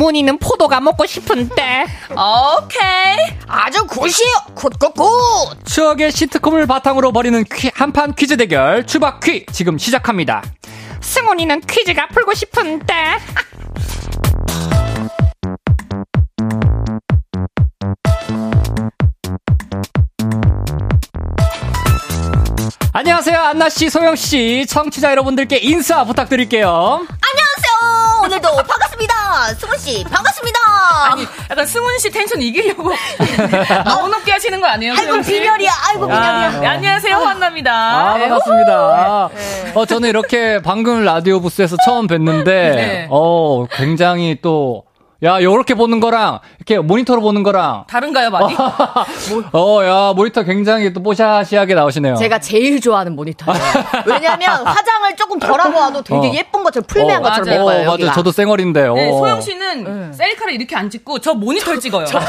문이는 포도가 먹고 싶은데. 오케이. 아주 굿이요. 굿굿굿. 추억의 시트콤을 바탕으로 벌이는 퀴, 한판 퀴즈 대결 추박 퀴 지금 시작합니다. 승훈이는 퀴즈가 풀고 싶은데. 안녕하세요, 안나 씨, 소영 씨, 청취자 여러분들께 인사 부탁드릴게요. 안녕하세요. 반갑습니다. 승훈 씨, 반갑습니다. 아니, 약간 승훈 씨 텐션 이기려고 <laughs> 너무 높게 하시는 거 아니에요? 아이고, 비멸이야. 아이고. 아, 네, 안녕하세요, 환나입니다. 아, 반갑습니다. 네. 어, 저는 이렇게 방금 라디오 부스에서 처음 뵀는데, 네. 어, 굉장히 또, 야, 요렇게 보는 거랑, 이렇게 모니터로 보는 거랑. 다른가요, 많이? <laughs> 어, 야, 모니터 굉장히 또 뽀샤시하게 나오시네요. 제가 제일 좋아하는 모니터예요. <laughs> 왜냐면 화장을 조금 덜 하고 와도 되게 어. 예쁜 것처럼 풀메한 어, 것처럼 예뻐요. 어, 맞아요. 저도 쌩얼인데. 네, 어. 소영 씨는 네. 셀카를 이렇게 안 찍고 저 모니터를 찍어요. 저,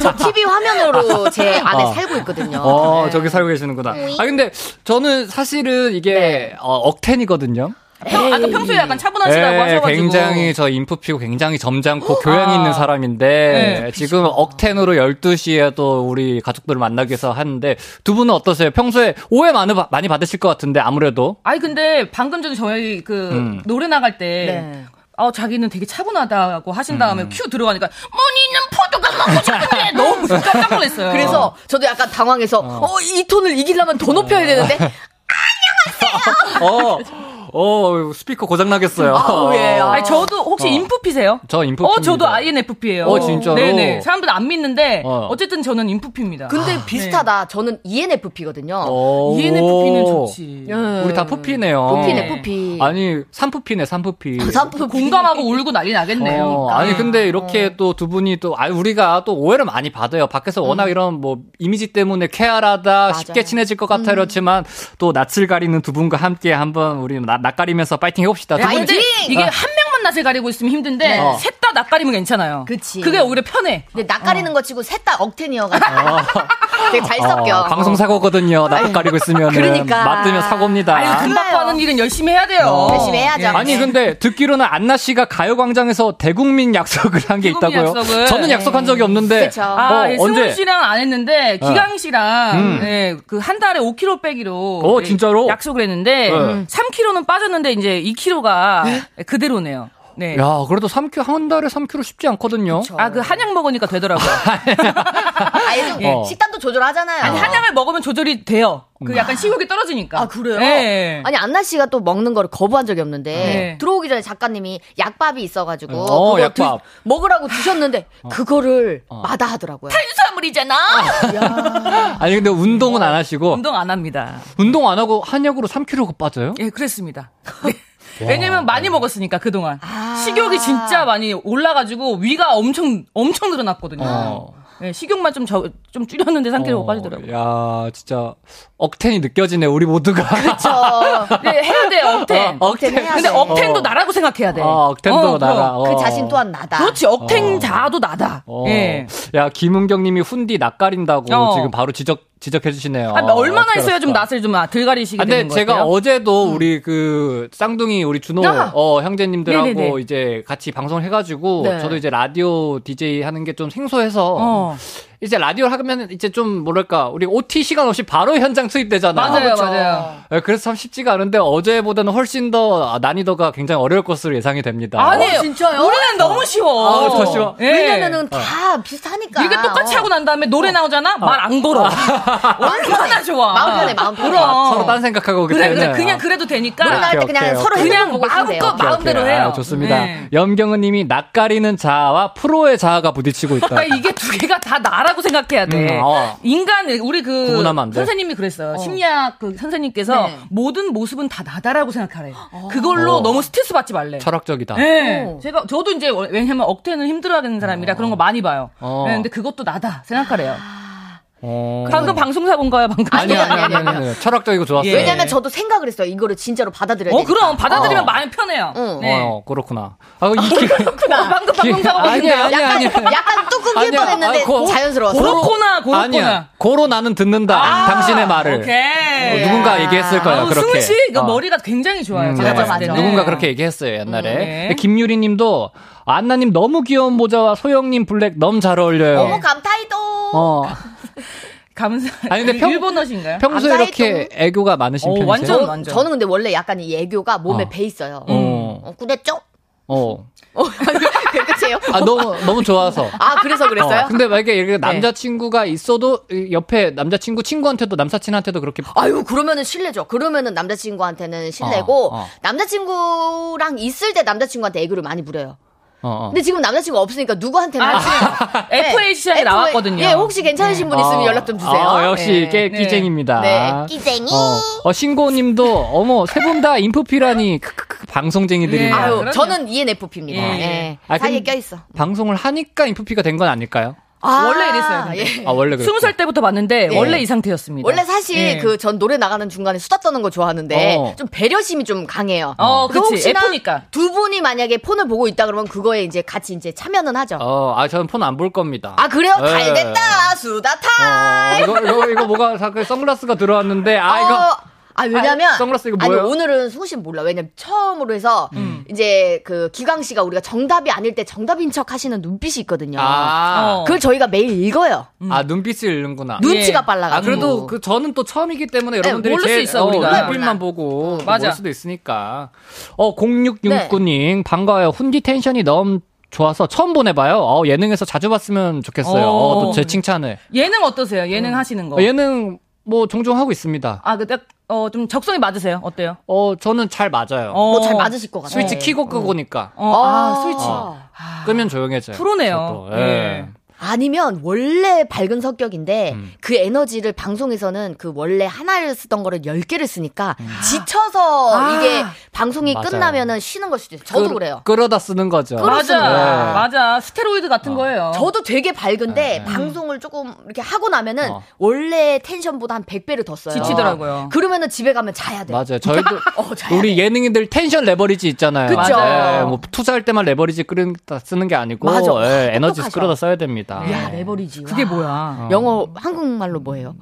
저 TV 화면으로 제 <laughs> 안에 어. 살고 있거든요. 어, 네. 저기 살고 계시는구나. 아, 근데 저는 사실은 이게, 네. 어, 억텐이거든요. 평, 아까 평소에 약간 차분하시다고 네, 하셔가지고. 굉장히 저 인프 피고 굉장히 점잖고 교양이 아. 있는 사람인데 네. 지금 억텐으로 12시에 또 우리 가족들을 만나기 위해서 하는데 두 분은 어떠세요? 평소에 오해 많이, 받- 많이 받으실 것 같은데 아무래도 아니 근데 방금 전에 저희 그 음. 노래 나갈 때 네. 어, 자기는 되게 차분하다고 하신 다음에 음. 큐 들어가니까 머니는 포도가 먹고 차분해 너무 깜짝 놀랐어요. <laughs> 그래서 저도 약간 당황해서 어이 톤을 이기려면 더 높여야 되는데 <laughs> 어, 어 스피커 고장 나겠어요. 아우, 예. 아. 아니 저도 혹시 어. 인프피세요? 저 인프피입니다. 어 저도 INFP예요. 어, 진짜로? 네네. 사람들은 안 믿는데 어. 어. 쨌든 저는 인프피입니다. 근데 비슷하다. 저는 E ENFP거든요. 오. ENFP는 좋지. 예. 우리 다 푸피네요. 푸피네, 푸피. 아니, 삼푸피네, 삼푸피. <laughs> 삼프 공감하고 울고 난리 나겠네요. 어, 아니 근데 이렇게 또 두 분이 또 아, 우리가 또 오해를 많이 받아요. 밖에서 워낙 이런 뭐 이미지 때문에 쾌활하다, 쉽게 친해질 것 같아 이렇지만 또 낯을 가리는 두 분과 함께 한번 우리 낯, 낯 가리면서 파이팅 해봅시다. 두 분- 이게 한 명만 낯을 가리고 있으면 힘든데 네. 어. 셋다 낯가리면 괜찮아요. 그치. 그게 오히려 편해. 근데 낯가리는 거 치고 셋 다 억텐이어가지고 <laughs> 되게 잘 섞여. 어, 방송 사고거든요. 낯 가리고 있으면 그러니까. 맞으면 사고입니다. 아유, 금방 하는 일은 열심히 해야 돼요. 어. 열심히 해야죠. 예. 아니 근데 듣기로는 안나 씨가 가요광장에서 대국민 약속을 한 게 있다고요? 약속을. 저는 약속한 적이 없는데. 그쵸. 아, 어, 예, 언제? 승훈 씨랑은 안 했는데 기강 씨랑 음. 예, 그한 달에 5kg 빼기로 어, 예, 진짜로? 약속을 했는데 네. 3kg는 빠졌는데 이제 2kg가 그대로네요. 네. 야, 그래도 3kg 한 달에 3kg 쉽지 않거든요. 아, 그 한약 먹으니까 되더라고요. 아예 좀 어. 식단도 조절하잖아요. 아니, 한약을 먹으면 조절이 돼요. 그 약간 식욕이 떨어지니까. 아 그래요? 네. 아니 안나 씨가 또 먹는 거를 거부한 적이 없는데 네. 들어오기 전에 작가님이 약밥이 있어가지고 어, 그거 약밥. 드- 먹으라고 드셨는데 <laughs> 그거를 마다하더라고요. 탄수화물이잖아. <laughs> 아니 근데 운동은 안 하시고 운동 안 합니다. 운동 안 하고 한약으로 3kg 빠져요? 예, 그랬습니다. 네. <laughs> 왜냐면 많이 먹었으니까 그동안 식욕이 진짜 많이 올라가지고 위가 엄청 엄청 늘어났거든요. 어. 예, 식욕만 좀, 저, 좀 줄였는데 3kg 어, 빠지더라고요. 야, 진짜 억텐이 느껴지네 우리 모두가. 저 네, 해야 돼요, 억텐. 어, 억텐 해야 근데 돼. 억텐도 나라고 생각해야 돼. 어, 억텐도 어. 나라. 어. 그 자신 또한 나다. 그렇지, 억텐 자도 나다. 어. 예. 야, 김은경님이 훈디 낯가린다고 어. 지금 바로 지적 지적해 주시네요. 아, 얼마나 있어야 좀? 낯을 좀 아, 덜 가리시게 아, 근데 되는 것 제가 같아요? 어제도 우리 그 쌍둥이 우리 준호 야! 어, 형제님들하고 네네네. 이제 같이 방송을 해가지고 네. 저도 이제 라디오 DJ 하는 게 좀 생소해서 어. 이제 라디오를 하면 이제 좀 뭐랄까 우리 OT 시간 없이 바로 현장 투입되잖아요. 맞아요, 그렇죠. 맞아요. 네, 그래서 참 쉽지가 않은데 어제보다는 훨씬 더 난이도가 굉장히 어려울 것으로 예상이 됩니다. 아니에요. 어, 진짜요? 우리는 너무 쉬워. 아, 더 쉬워? 예. 왜냐면은 다 비슷하니까. 이게 똑같이 하고 난 다음에 노래 나오잖아? 말 안 걸어. <laughs> 얼마나 좋아. 마음 편해, 마음 편해. 그럼. 아, 서로 딴 생각하고 오기 그래, 때문에. 그래. 그냥 그래도 되니까. 노래 나갈 때 그냥 오케이, 서로. 그냥. 마음껏 마음대로 오케이, 해요. 아, 좋습니다. 네. 염경은 님이 낯가리는 자아와 프로의 자아가 부딪히고 있다. <laughs> 이게 두 개가 다 나라 고 생각해야 돼. 음, 어. 인간 우리 그. 선생님이 그랬어요. 심리학 그 선생님께서 네. 모든 모습은 다 나다라고 생각하래. 그걸로 어. 너무 스트레스 받지 말래. 철학적이다. 네. 어. 제가 저도 이제 왜냐면 억텐은 힘들어하는 사람이라 그런 거 많이 봐요. 어. 네, 근데 그것도 나다 생각하래요. 어. 방금 방송사고인가요, 방금? 아니, 아니, 아니, 아니, 아니. <laughs> 철학적이고 좋았어요. 예. 왜냐면 저도 생각을 했어요. 이거를 진짜로 받아들여야 어, 되니까. 그럼 받아들이면 어. 마음이 편해요. 응. 네. 어, 그렇구나. 아, 이 기... 어, 방금 아니, 아니. 약간 뚝 끊길 아니야. 뻔했는데 아, 고- 자연스러웠어. 고로코나, 고로코나. 아니야. 고로 나는 듣는다. 아, 당신의 말을. 오케이. 누군가 얘기했을 거예요, 아우, 그렇게. 승훈 씨, 이거 어. 머리가 굉장히 좋아요. 음, 제가 맞아, 때는. 누군가 그렇게 얘기했어요, 옛날에. 음, 네. 근데 김유리 님도, 안나님 너무 귀여운 모자와 소영님 블랙 너무 잘 어울려요. 어머 감타이도. 어. 감사. 아니, 근데 평- 일본어신가요? 평소에. 이렇게 애교가 많으신 어, 편이세요? 완전. 저, 완전. 저는 근데 원래 약간 이 애교가 몸에 어. 배 있어요. 어. 어, 그랬죠? 어. 어, <laughs> 끝이에요? 아, 너무, 너무 좋아서. 아, 그래서 그랬어요? 어, 근데 만약에 이렇게 남자친구가 있어도 이 옆에 남자친구 친구한테도 남사친한테도 그렇게 아유, 그러면은 실례죠. 그러면은 남자친구한테는 실례고, 어, 어. 남자친구랑 있을 때 남자친구한테 애교를 많이 부려요. 어, 어. 근데 지금 남자친구가 없으니까 누구한테는 아, 하지. <laughs> 네. FHC에 나왔거든요. 예, 혹시 괜찮으신 분 있으면 어, 연락 좀 주세요. 어, 역시 네. 깨, 끼쟁입니다. 네, 끼쟁이. 어, 어, 신고님도 어머 세 분 다 인프피라니 크크크, <laughs> 방송쟁이들이네. 네. 아유, 그럼요. 저는 ENFP입니다. 예. 예. 아, 사이에 근데 껴있어. 방송을 하니까 인프피가 된 건 아닐까요? 아, 원래 이랬어요, 근데. 예. 아 원래 그랬 스무 살 때부터 봤는데 네. 원래 이 상태였습니다. 원래 사실 예. 그전 노래 나가는 중간에 수다 떠는 거 좋아하는데 어. 좀 배려심이 좀 강해요. 어. 혹시나 F니까. 두 분이 만약에 폰을 보고 있다 그러면 그거에 이제 같이 이제 참여는 하죠. 어, 아 저는 폰 안 볼 겁니다. 아 그래요? 네. 잘 됐다 수다 어, 타임. 이거 이거 이거 뭐가 자꾸 선글라스가 들어왔는데 아 이거 어, 아, 왜냐면. 아, 선글라스 이거 아니, 뭐예요? 오늘은 승우 씨는 몰라. 왜냐면 처음으로 해서, 음. 이제 그 기광 씨가 우리가 정답이 아닐 때 정답인 척 하시는 눈빛이 있거든요. 아, 어. 그걸 저희가 매일 읽어요. 아 눈빛을 읽는구나. 눈치가 예. 빨라가지고. 아 그래도 그 저는 또 처음이기 때문에 여러분들이 모를 수 제일 있어, 우리가. 눈빛만. 보고 맞아. 모를 수도 있으니까. 어 0669님 반가워요. 훈디 텐션이 너무 좋아서 처음 보내봐요. 어, 예능에서 자주 봤으면 좋겠어요. 어, 또제 칭찬을. 예능 어떠세요? 예능 하시는 거. 어, 예능 뭐 종종 하고 있습니다. 아, 근데 어, 좀 적성이 맞으세요? 어때요? 어 저는 잘 맞아요. 어. 뭐잘 맞으실 것 같아요. 스위치 키고 끄고니까 어, 아, 스위치. 어. 끄면 조용해져요. 프로네요. 저도. 예. 예. 아니면 원래 밝은 성격인데 음. 그 에너지를 방송에서는 그 원래 하나를 쓰던 거를 열 개를 쓰니까 음. 지쳐서 아. 이게 방송이 맞아요. 끝나면은 쉬는 걸 수도 있어요. 저도 끌- 그래요. 끌어다 쓰는 거죠. 맞아. 네. 맞아. 스테로이드 같은 어. 거예요. 저도 되게 밝은데 네. 방송을 조금 이렇게 하고 나면은 어. 원래 텐션보다 한 100배를 더 써요. 지치더라고요. 그러면은 집에 가면 자야 돼. 맞아요. 저희도 <laughs> 어, 자야 우리 돼. 예능인들 텐션 레버리지 있잖아요. 그쵸. 네, 뭐 투자할 때만 레버리지 끌다 쓰는 게 아니고 맞아. 예, 에너지 똑똑하셔. 끌어다 써야 됩니다. 야, 레버리지. 그게 와. 뭐야? 영어 한국말로 뭐예요?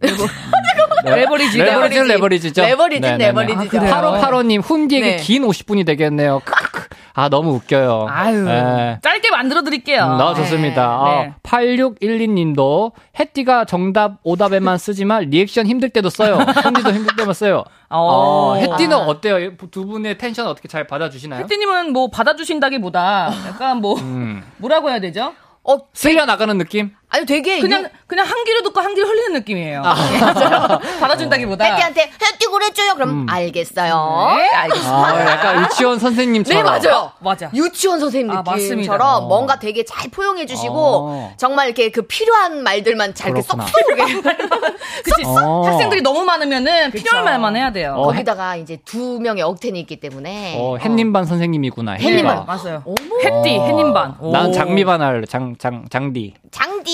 <laughs> 레버리지. 레버리지는 레버리지죠. 레버리지는 네네네. 레버리지죠. 아, 그래요? 8585님 훈디에게 네. 긴 50분이 되겠네요. 크크크. 아 너무 웃겨요. 아유. 예. 짧게 만들어 드릴게요. 음, 나 좋습니다. 네. 어, 8612님도 해띠가 정답 오답에만 쓰지만 리액션 힘들 때도 써요. 훈디도 힘들 때만 써요. <laughs> 어, 어. 해띠는 어때요? 두 분의 텐션 어떻게 잘 받아주시나요? 혜띠님은 뭐 받아주신다기보다 약간 뭐 음. 뭐라고 해야 되죠? 어, 쓸려 나가는 느낌? 아니 되게 그냥 그냥 한 귀로 듣고 한 귀로 흘리는 느낌이에요. 예, 맞아요. 받아준다기보다. 해띠한테 해띠 그랬죠요. 그럼 음. 알겠어요. 네, 알겠습니다. 아, 약간 유치원 네 선생님처럼. 맞아요. 맞아. 유치원 선생님 아. 느낌처럼 어. 뭔가 되게 잘 포용해 주시고 어. 정말 이렇게 그 필요한 말들만 잘 이렇게 그렇구나. 쏙쏙 <laughs> 그치. 어. 학생들이 너무 많으면 필요한 말만 해야 돼요. 어, 거기다가 이제 두 명의 억텐이 있기 때문에 어, 햇님반 선생님이구나. 햇님반. 맞아요. 햇띠, 햇님반. 난 장미반 할래. 장, 장, 장디. 장디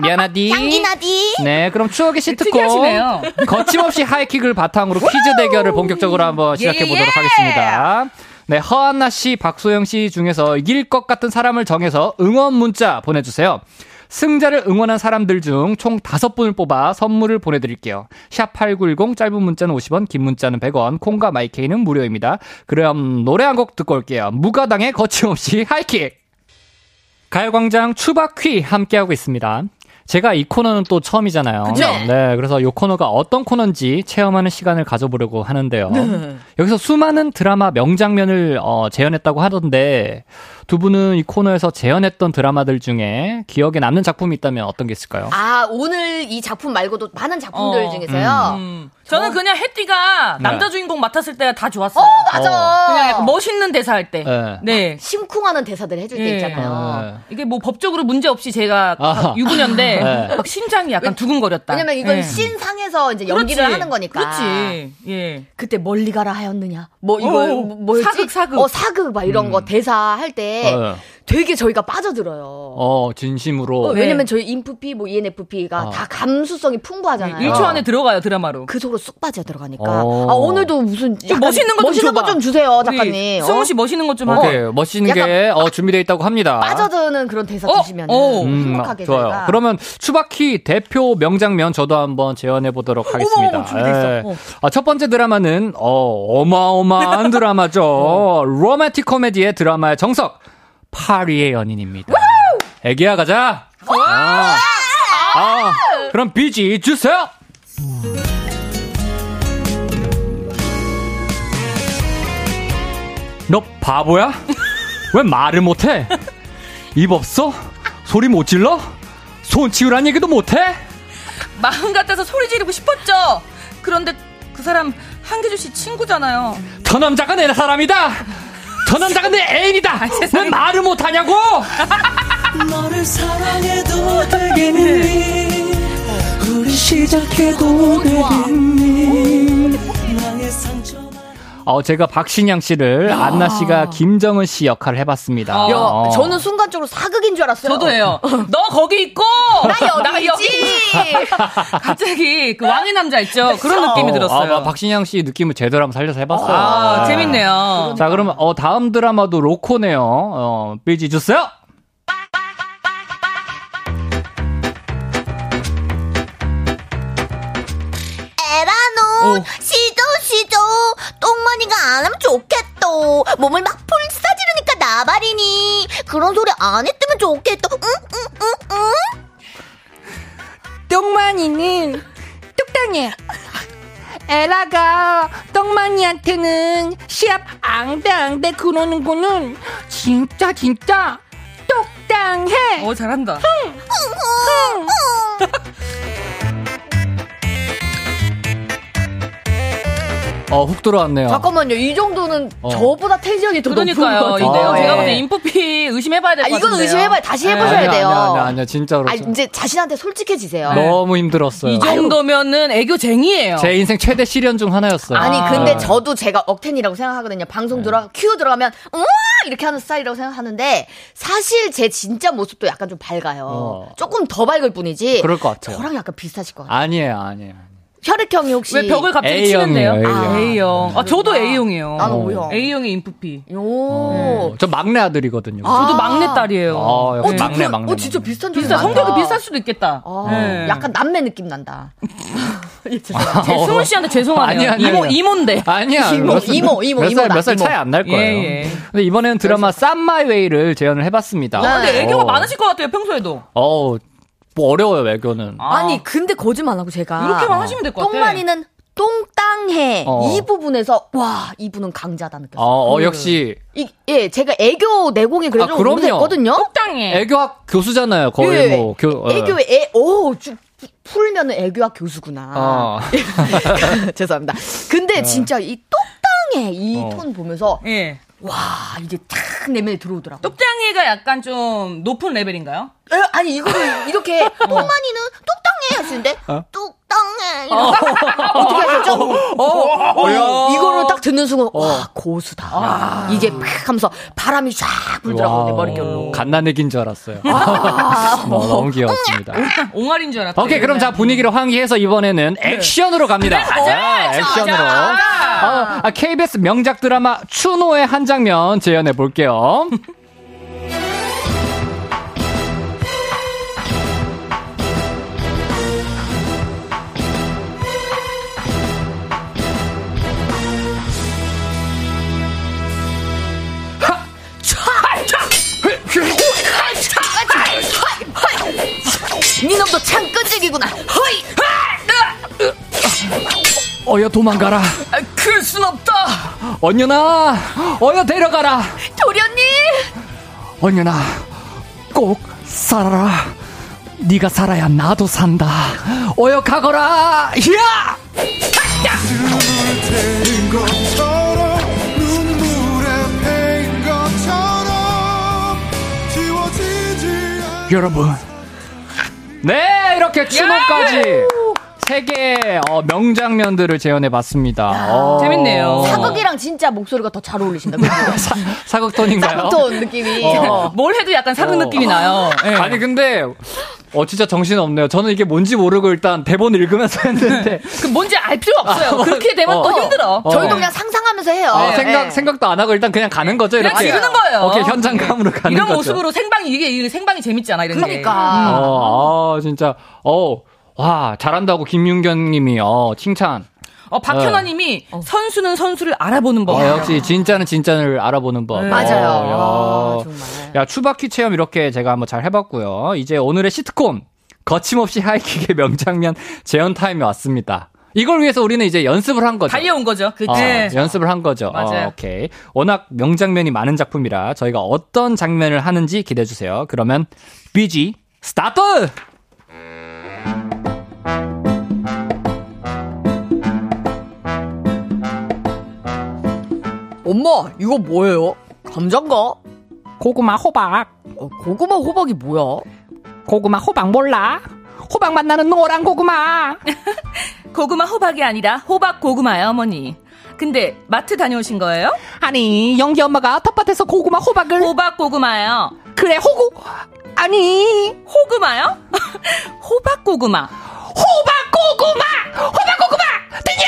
미안하디. 장디나디 네, 그럼 추억의 시트콤. 거침없이 하이킥을 바탕으로 퀴즈 대결을 본격적으로 한번 시작해 보도록 예. 하겠습니다. 네, 허한나 씨, 박소영 씨 중에서 이길 것 같은 사람을 정해서 응원 문자 보내주세요. 승자를 응원한 사람들 중 총 다섯 분을 뽑아 선물을 보내드릴게요. 샵 8910 짧은 문자는 50원, 긴 문자는 100원, 콩과 마이케이는 무료입니다. 그럼 노래 한 곡 듣고 올게요. 무가당의 거침없이 하이킥! 가요광장 추바퀴 함께하고 있습니다. 제가 이 코너는 또 처음이잖아요. 그쵸? 네, 그래서 이 코너가 어떤 코너인지 체험하는 시간을 가져보려고 하는데요. 여기서 수많은 드라마 명장면을 어, 재현했다고 하던데 두 분은 이 코너에서 재현했던 드라마들 중에 기억에 남는 작품이 있다면 어떤 게 있을까요? 아 오늘 이 작품 말고도 많은 작품들 어. 중에서요 음. 저는 그냥 혜띠가 네. 남자 주인공 맡았을 때가 다 좋았어요. 맞아 그냥 약간 멋있는 대사 할 때. 네. 네. 심쿵하는 대사들 해줄 때 예. 있잖아요 네. 이게 뭐 법적으로 문제 없이 제가 아하. 유부녀인데 <laughs> 네. 막 심장이 약간 두근거렸다. 왜냐면 이건 예. 신상에서 이제 연기를 그렇지. 하는 거니까 그렇지. 예. 그때 멀리 가라 하였느냐 뭐 이거 어, 뭐- 뭐였지 사극, 사극. 어 사극 막 이런 거 대사 할 때嗯。 되게 저희가 빠져들어요 어, 진심으로. 어, 네. 왜냐면 저희 인프피 뭐 ENFP가 어. 다 감수성이 풍부하잖아요. 1초 안에 들어가요 드라마로. 그 속으로 쑥 빠져 들어가니까. 어. 아, 오늘도 무슨 좀 멋있는 거좀 멋있는 거 줘봐. 좀 주세요, 작가님. 승우 어? 씨 멋있는 것좀 오케이, 하고. 멋있는 게 어, 준비되어 있다고 합니다. 빠져드는 그런 대사 어? 주시면 어. 음, 행복하게 좋아요. 저희가. 그러면 추바키 대표 명장면 저도 한번 재현해 보도록 하겠습니다. 어머. 예. 어. 아, 첫 번째 드라마는 어, 어마어마한 <laughs> 드라마죠. 로맨틱 코미디의 드라마의 정석 파리의 연인입니다. 애기야 가자. 아, 아, 그럼 비지 주세요. 너 바보야? 왜 말을 못해? 입 없어? 소리 못 질러? 손 치우란 얘기도 못해? 마음 같아서 소리 지르고 싶었죠. 그런데 그 사람 한기주 씨 친구잖아요. 저 남자가 내 사람이다. 저 남자가 내 애인이다. 왜 세상에. 말을 못하냐고? <laughs> 너를 사랑해도 되겠니 우리 시작해도 되겠니 나의 상처 어, 제가 박신양 씨를 안나 씨가 김정은 씨 역할을 해봤습니다. 야, 야, 어. 저는 순간적으로 사극인 줄 알았어요. 저도예요. <laughs> 너 거기 있고 나 여기지. <laughs> 갑자기 그 왕의 남자 있죠. 그런 느낌이 어, 들었어요. 아, 박신양 씨 느낌을 제대로 한번 살려서 해봤어요. 아, 네. 재밌네요. 자, 그러면 어, 다음 드라마도 로코네요. 어, 빌지 주세요. 에라노. 똥마니가 안 하면 좋겠다. 몸을 막 불사지르니까 나발이니 그런 소리 안 했으면 좋겠다. 응, 응, 응, 응. 똥만이는 뚝딱해. 에라가 똥만이한테는 시합 앙대앙대 그러는 거는 진짜 진짜 똑당해. 어, 잘한다. 어, 훅 들어왔네요. 잠깐만요. 이 정도는 어. 저보다 텐션이 더 높은 것 그러니까요. 아, 제가 예. 볼때 인프피 의심해봐야 될 아, 것 같은데요. 이건 의심해봐요. 다시 네. 해보셔야 아니야, 돼요. 아니야, 아니야, 아니야, 진짜로. 아, 이제 자신한테 솔직해지세요. 너무 힘들었어요. 이 정도면은 애교쟁이에요. 제 인생 최대 시련 중 하나였어요. 아니 아. 근데 저도 제가 억텐이라고 생각하거든요. 방송 네. 들어가 큐 들어가면 우와 이렇게 하는 스타일이라고 생각하는데 사실 제 진짜 모습도 약간 좀 밝아요. 어. 조금 더 밝을 뿐이지. 그럴 것 같아요. 저랑 약간 비슷하실 것 같아요. 아니에요, 아니에요. 혈액형이 혹시 왜 벽을 갑자기 A형이에요, 치는데요? A형. 아, A형. 아, 저도 A형이에요. 나는 O형. A형의 인프피. 요. 어, 저 막내 아들이거든요. 아. 저도 막내 딸이에요. 어, 역시 어, 막내, 진짜- 막내. 어, 진짜 막내. 비슷한 점 비슷한 성격이 비슷할 수도 있겠다. 아, 네. 약간 남매 느낌 난다. <laughs> 예, 죄송합니다. 제 승훈 씨한테 죄송하네요. 아니, 아니, 이모. 이모인데. 아니야. 이모, 몇 살- 이모, 이모, 몇 살, 이모다, 몇살 이모. 차이 안 날 거예요. 예, 예. 근데 이번에는 드라마 쌈 마이 웨이를 재현을 해봤습니다. 네. 근데 애교가 어. 많으실 것 같아요, 평소에도. 어우, 뭐 어려워요, 애교는. 아. 아니 근데 거짓말 하고 제가 이렇게만 하시면 될 것 같아. 똥만이는 똥땅해 어. 이 부분에서 와 이분은 강자다 느꼈어요. 어, 어, 역시 이, 예, 제가 애교 내공이 그래도 아, 그럼요. 오래됐거든요. 똑당해. 애교학 교수잖아요, 거의 예, 뭐. 교, 어. 애교에 애, 오, 주, 풀면은 애교학 교수구나. 어. <laughs> 죄송합니다. 근데 진짜 이 똑땅해 이 어. 톤 보면서 예. 와 이게 탁 내면에 들어오더라고. 똑당이가 약간 좀 높은 레벨인가요? 에, 아니 이거를 이렇게 똥만이는 똑땅해 하시는데 어? 똑 땅해 이렇게 <laughs> 어떻게 하셨죠? 어, 이거를 딱 듣는 순간 와 고수다. 이게 팍 하면서 바람이 쫙 불더라고 내 머릿결로. 갓난애기인 줄 알았어요. 아, <laughs> 어, 너무 귀여웠습니다. 옹알인 줄 알았다. 오케이, 그럼 자, 분위기를 환기해서 이번에는 액션으로 갑니다. 가자, 네, 액션, 액션으로. 어, 아, KBS 명작 드라마 추노의 한 장면 재현해 볼게요. 니놈도 창 끈질기구나. 허이. 어여 도망가라. 클순 없다. 언년아, 어여 데려가라. 도련님. 언년아, 꼭 살아라. 네가 살아야 나도 산다. 어여 가거라. 야! 된 것처럼 눈물에 패인 것처럼 지워지지 않 여러분. 네, 이렇게 추노까지 세 개의 어, 명장면들을 재현해 봤습니다. 어. 재밌네요. 사극이랑 진짜 목소리가 더 잘 어울리신다. 그죠? <laughs> 사극 톤인가요? 짱톤 느낌이. 어. 뭘 해도 약간 사극 어. 느낌이 나요. 예. 아니 근데 어 진짜 정신 없네요. 저는 이게 뭔지 모르고 일단 대본 읽으면서 <laughs> 했는데 그 뭔지 알 필요 없어요. 그렇게 되면 어. 또 힘들어. 어. 저희도 그냥 상상하면서 해요. 어, 예. 생각 생각도 안 하고 일단 그냥 가는 거죠 그냥 이렇게. 지르는 거예요. 오케이 현장감으로 가는 이런 거죠. 모습으로 생방이 이게, 생방이 재밌잖아 이런 게. 그러니까. 어, 아 진짜 어 와 잘한다고 김윤견님이 어 칭찬. 어, 박현아님이 선수는 선수를 알아보는 법. 어, 역시 진짜는 진짜를 알아보는 법. 네. 맞아요. 어, 아, 정말. 야 추바퀴 체험 이렇게 제가 한번 잘 해봤고요. 이제 오늘의 시트콤 거침없이 하이킥의 명장면 재현 타임이 왔습니다. 이걸 위해서 우리는 이제 연습을 한 거죠. 달려온 거죠. 어, 네. 연습을 한 거죠. 맞아요. 어, 오케이. 워낙 명장면이 많은 작품이라 저희가 어떤 장면을 하는지 기대해 주세요. 그러면 BG 스타트! 엄마, 이거 뭐예요? 감자인가? 고구마 호박. 어, 고구마 호박이 뭐야? 고구마 호박 몰라? 호박 만나는 노란 고구마. <laughs> 고구마 호박이 아니라 호박 고구마요, 어머니. 근데 마트 다녀오신 거예요? 아니 영기 엄마가 텃밭에서 고구마 호박을 호박 고구마요. 그래 호구 아니 호구마요? <laughs> 호박 고구마. 호박 고구마 호박 고구마 뜨냐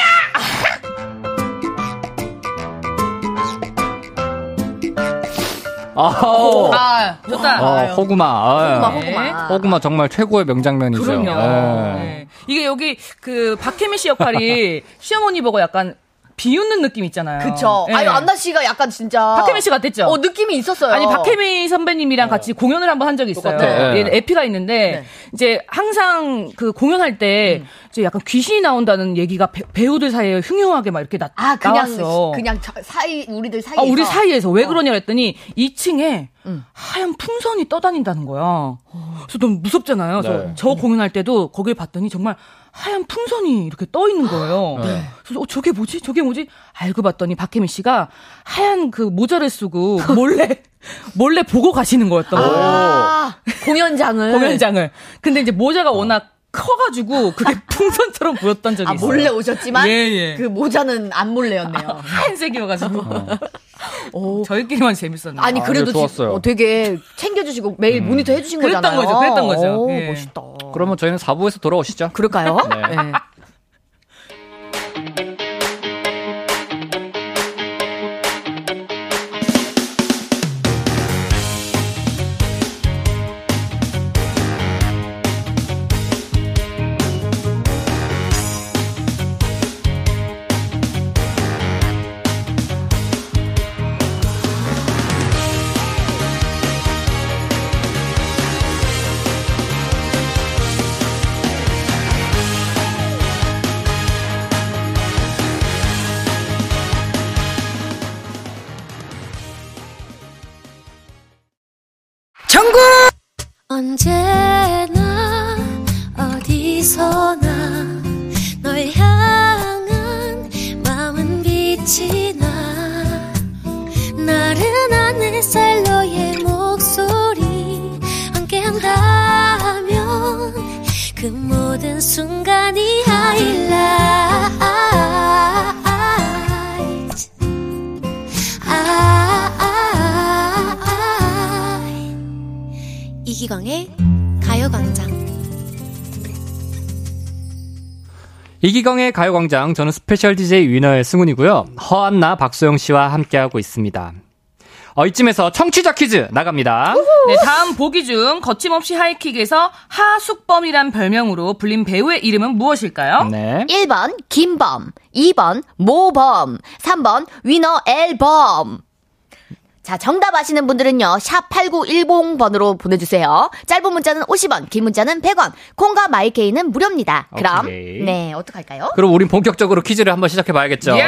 아, 아, 좋다. 어, 호구마. 아, 호구마, 네. 호구마. 호구마 정말 최고의 명장면이죠. 그럼요. 예. 네. 이게 여기 그 박혜미 씨 역할이 <laughs> 시어머니 보고 약간 비웃는 느낌 있잖아요. 그쵸. 네. 아유, 안나 씨가 약간 진짜. 박혜미 씨 같았죠? 어, 느낌이 있었어요. 아니 박혜미 선배님이랑 같이 공연을 한번 한 적이 있어요. 똑같아. 예, 에피가 있는데 네. 이제 항상 그 공연할 때 이제 약간 귀신이 나온다는 얘기가 배, 우들 사이에 흉흉하게 막 이렇게 나, 아, 그냥, 나왔어. 그냥 저- 사이, 우리들 사이에서. 아, 우리 사이에서 왜 그러냐 했더니 2층에 하얀 풍선이 떠다닌다는 거야. 그래서 너무 무섭잖아요. 그래서 네. 저 공연할 때도 거길 봤더니 정말 하얀 풍선이 이렇게 떠 있는 거예요. 그래서 어, 저게 뭐지? 저게 뭐지? 알고 봤더니 박혜미 씨가 하얀 그 모자를 쓰고 <laughs> 몰래 몰래 보고 가시는 거였던 거예요. 아, 공연장을. 공연장을. 근데 이제 모자가 워낙 커가지고 그게 <laughs> 풍선처럼 보였던 적이 아, 있어요. 몰래 오셨지만. 예, 예. 그 모자는 안 몰래였네요. 하얀색이어가지고 오. <laughs> 저희끼리만 재밌었는데. 아니, 그래도 아, 좋았어요. 지- 어, 되게 챙겨주시고 매일 모니터 해주신 그랬던 거잖아요. 거죠, 그랬던 거죠. 오, 예. 멋있다. 그러면 저희는 4부에서 돌아오시죠. 그럴까요? 네. 네. 햇살 너의 목소리 함께 한다면 그 모든 순간이 하이라이트 아, 이기광의 가요광장 이기광의 가요광장, 저는 스페셜 DJ 위너의 승훈이고요. 허한나, 박소영 씨와 함께하고 있습니다. 어, 이쯤에서 청취자 퀴즈 나갑니다. 네, 다음 보기 중 거침없이 하이킥에서 하숙범이란 별명으로 불린 배우의 이름은 무엇일까요? 네. 1번 김범, 2번 모범, 3번 위너 앨범. 자, 정답 아시는 분들은요. 샵 8910번으로 보내주세요. 짧은 문자는 50원, 긴 문자는 100원. 콩과 마이케이는 무료입니다. 그럼 오케이. 네, 어떡할까요? 그럼 우린 본격적으로 퀴즈를 한번 시작해 봐야겠죠. 예!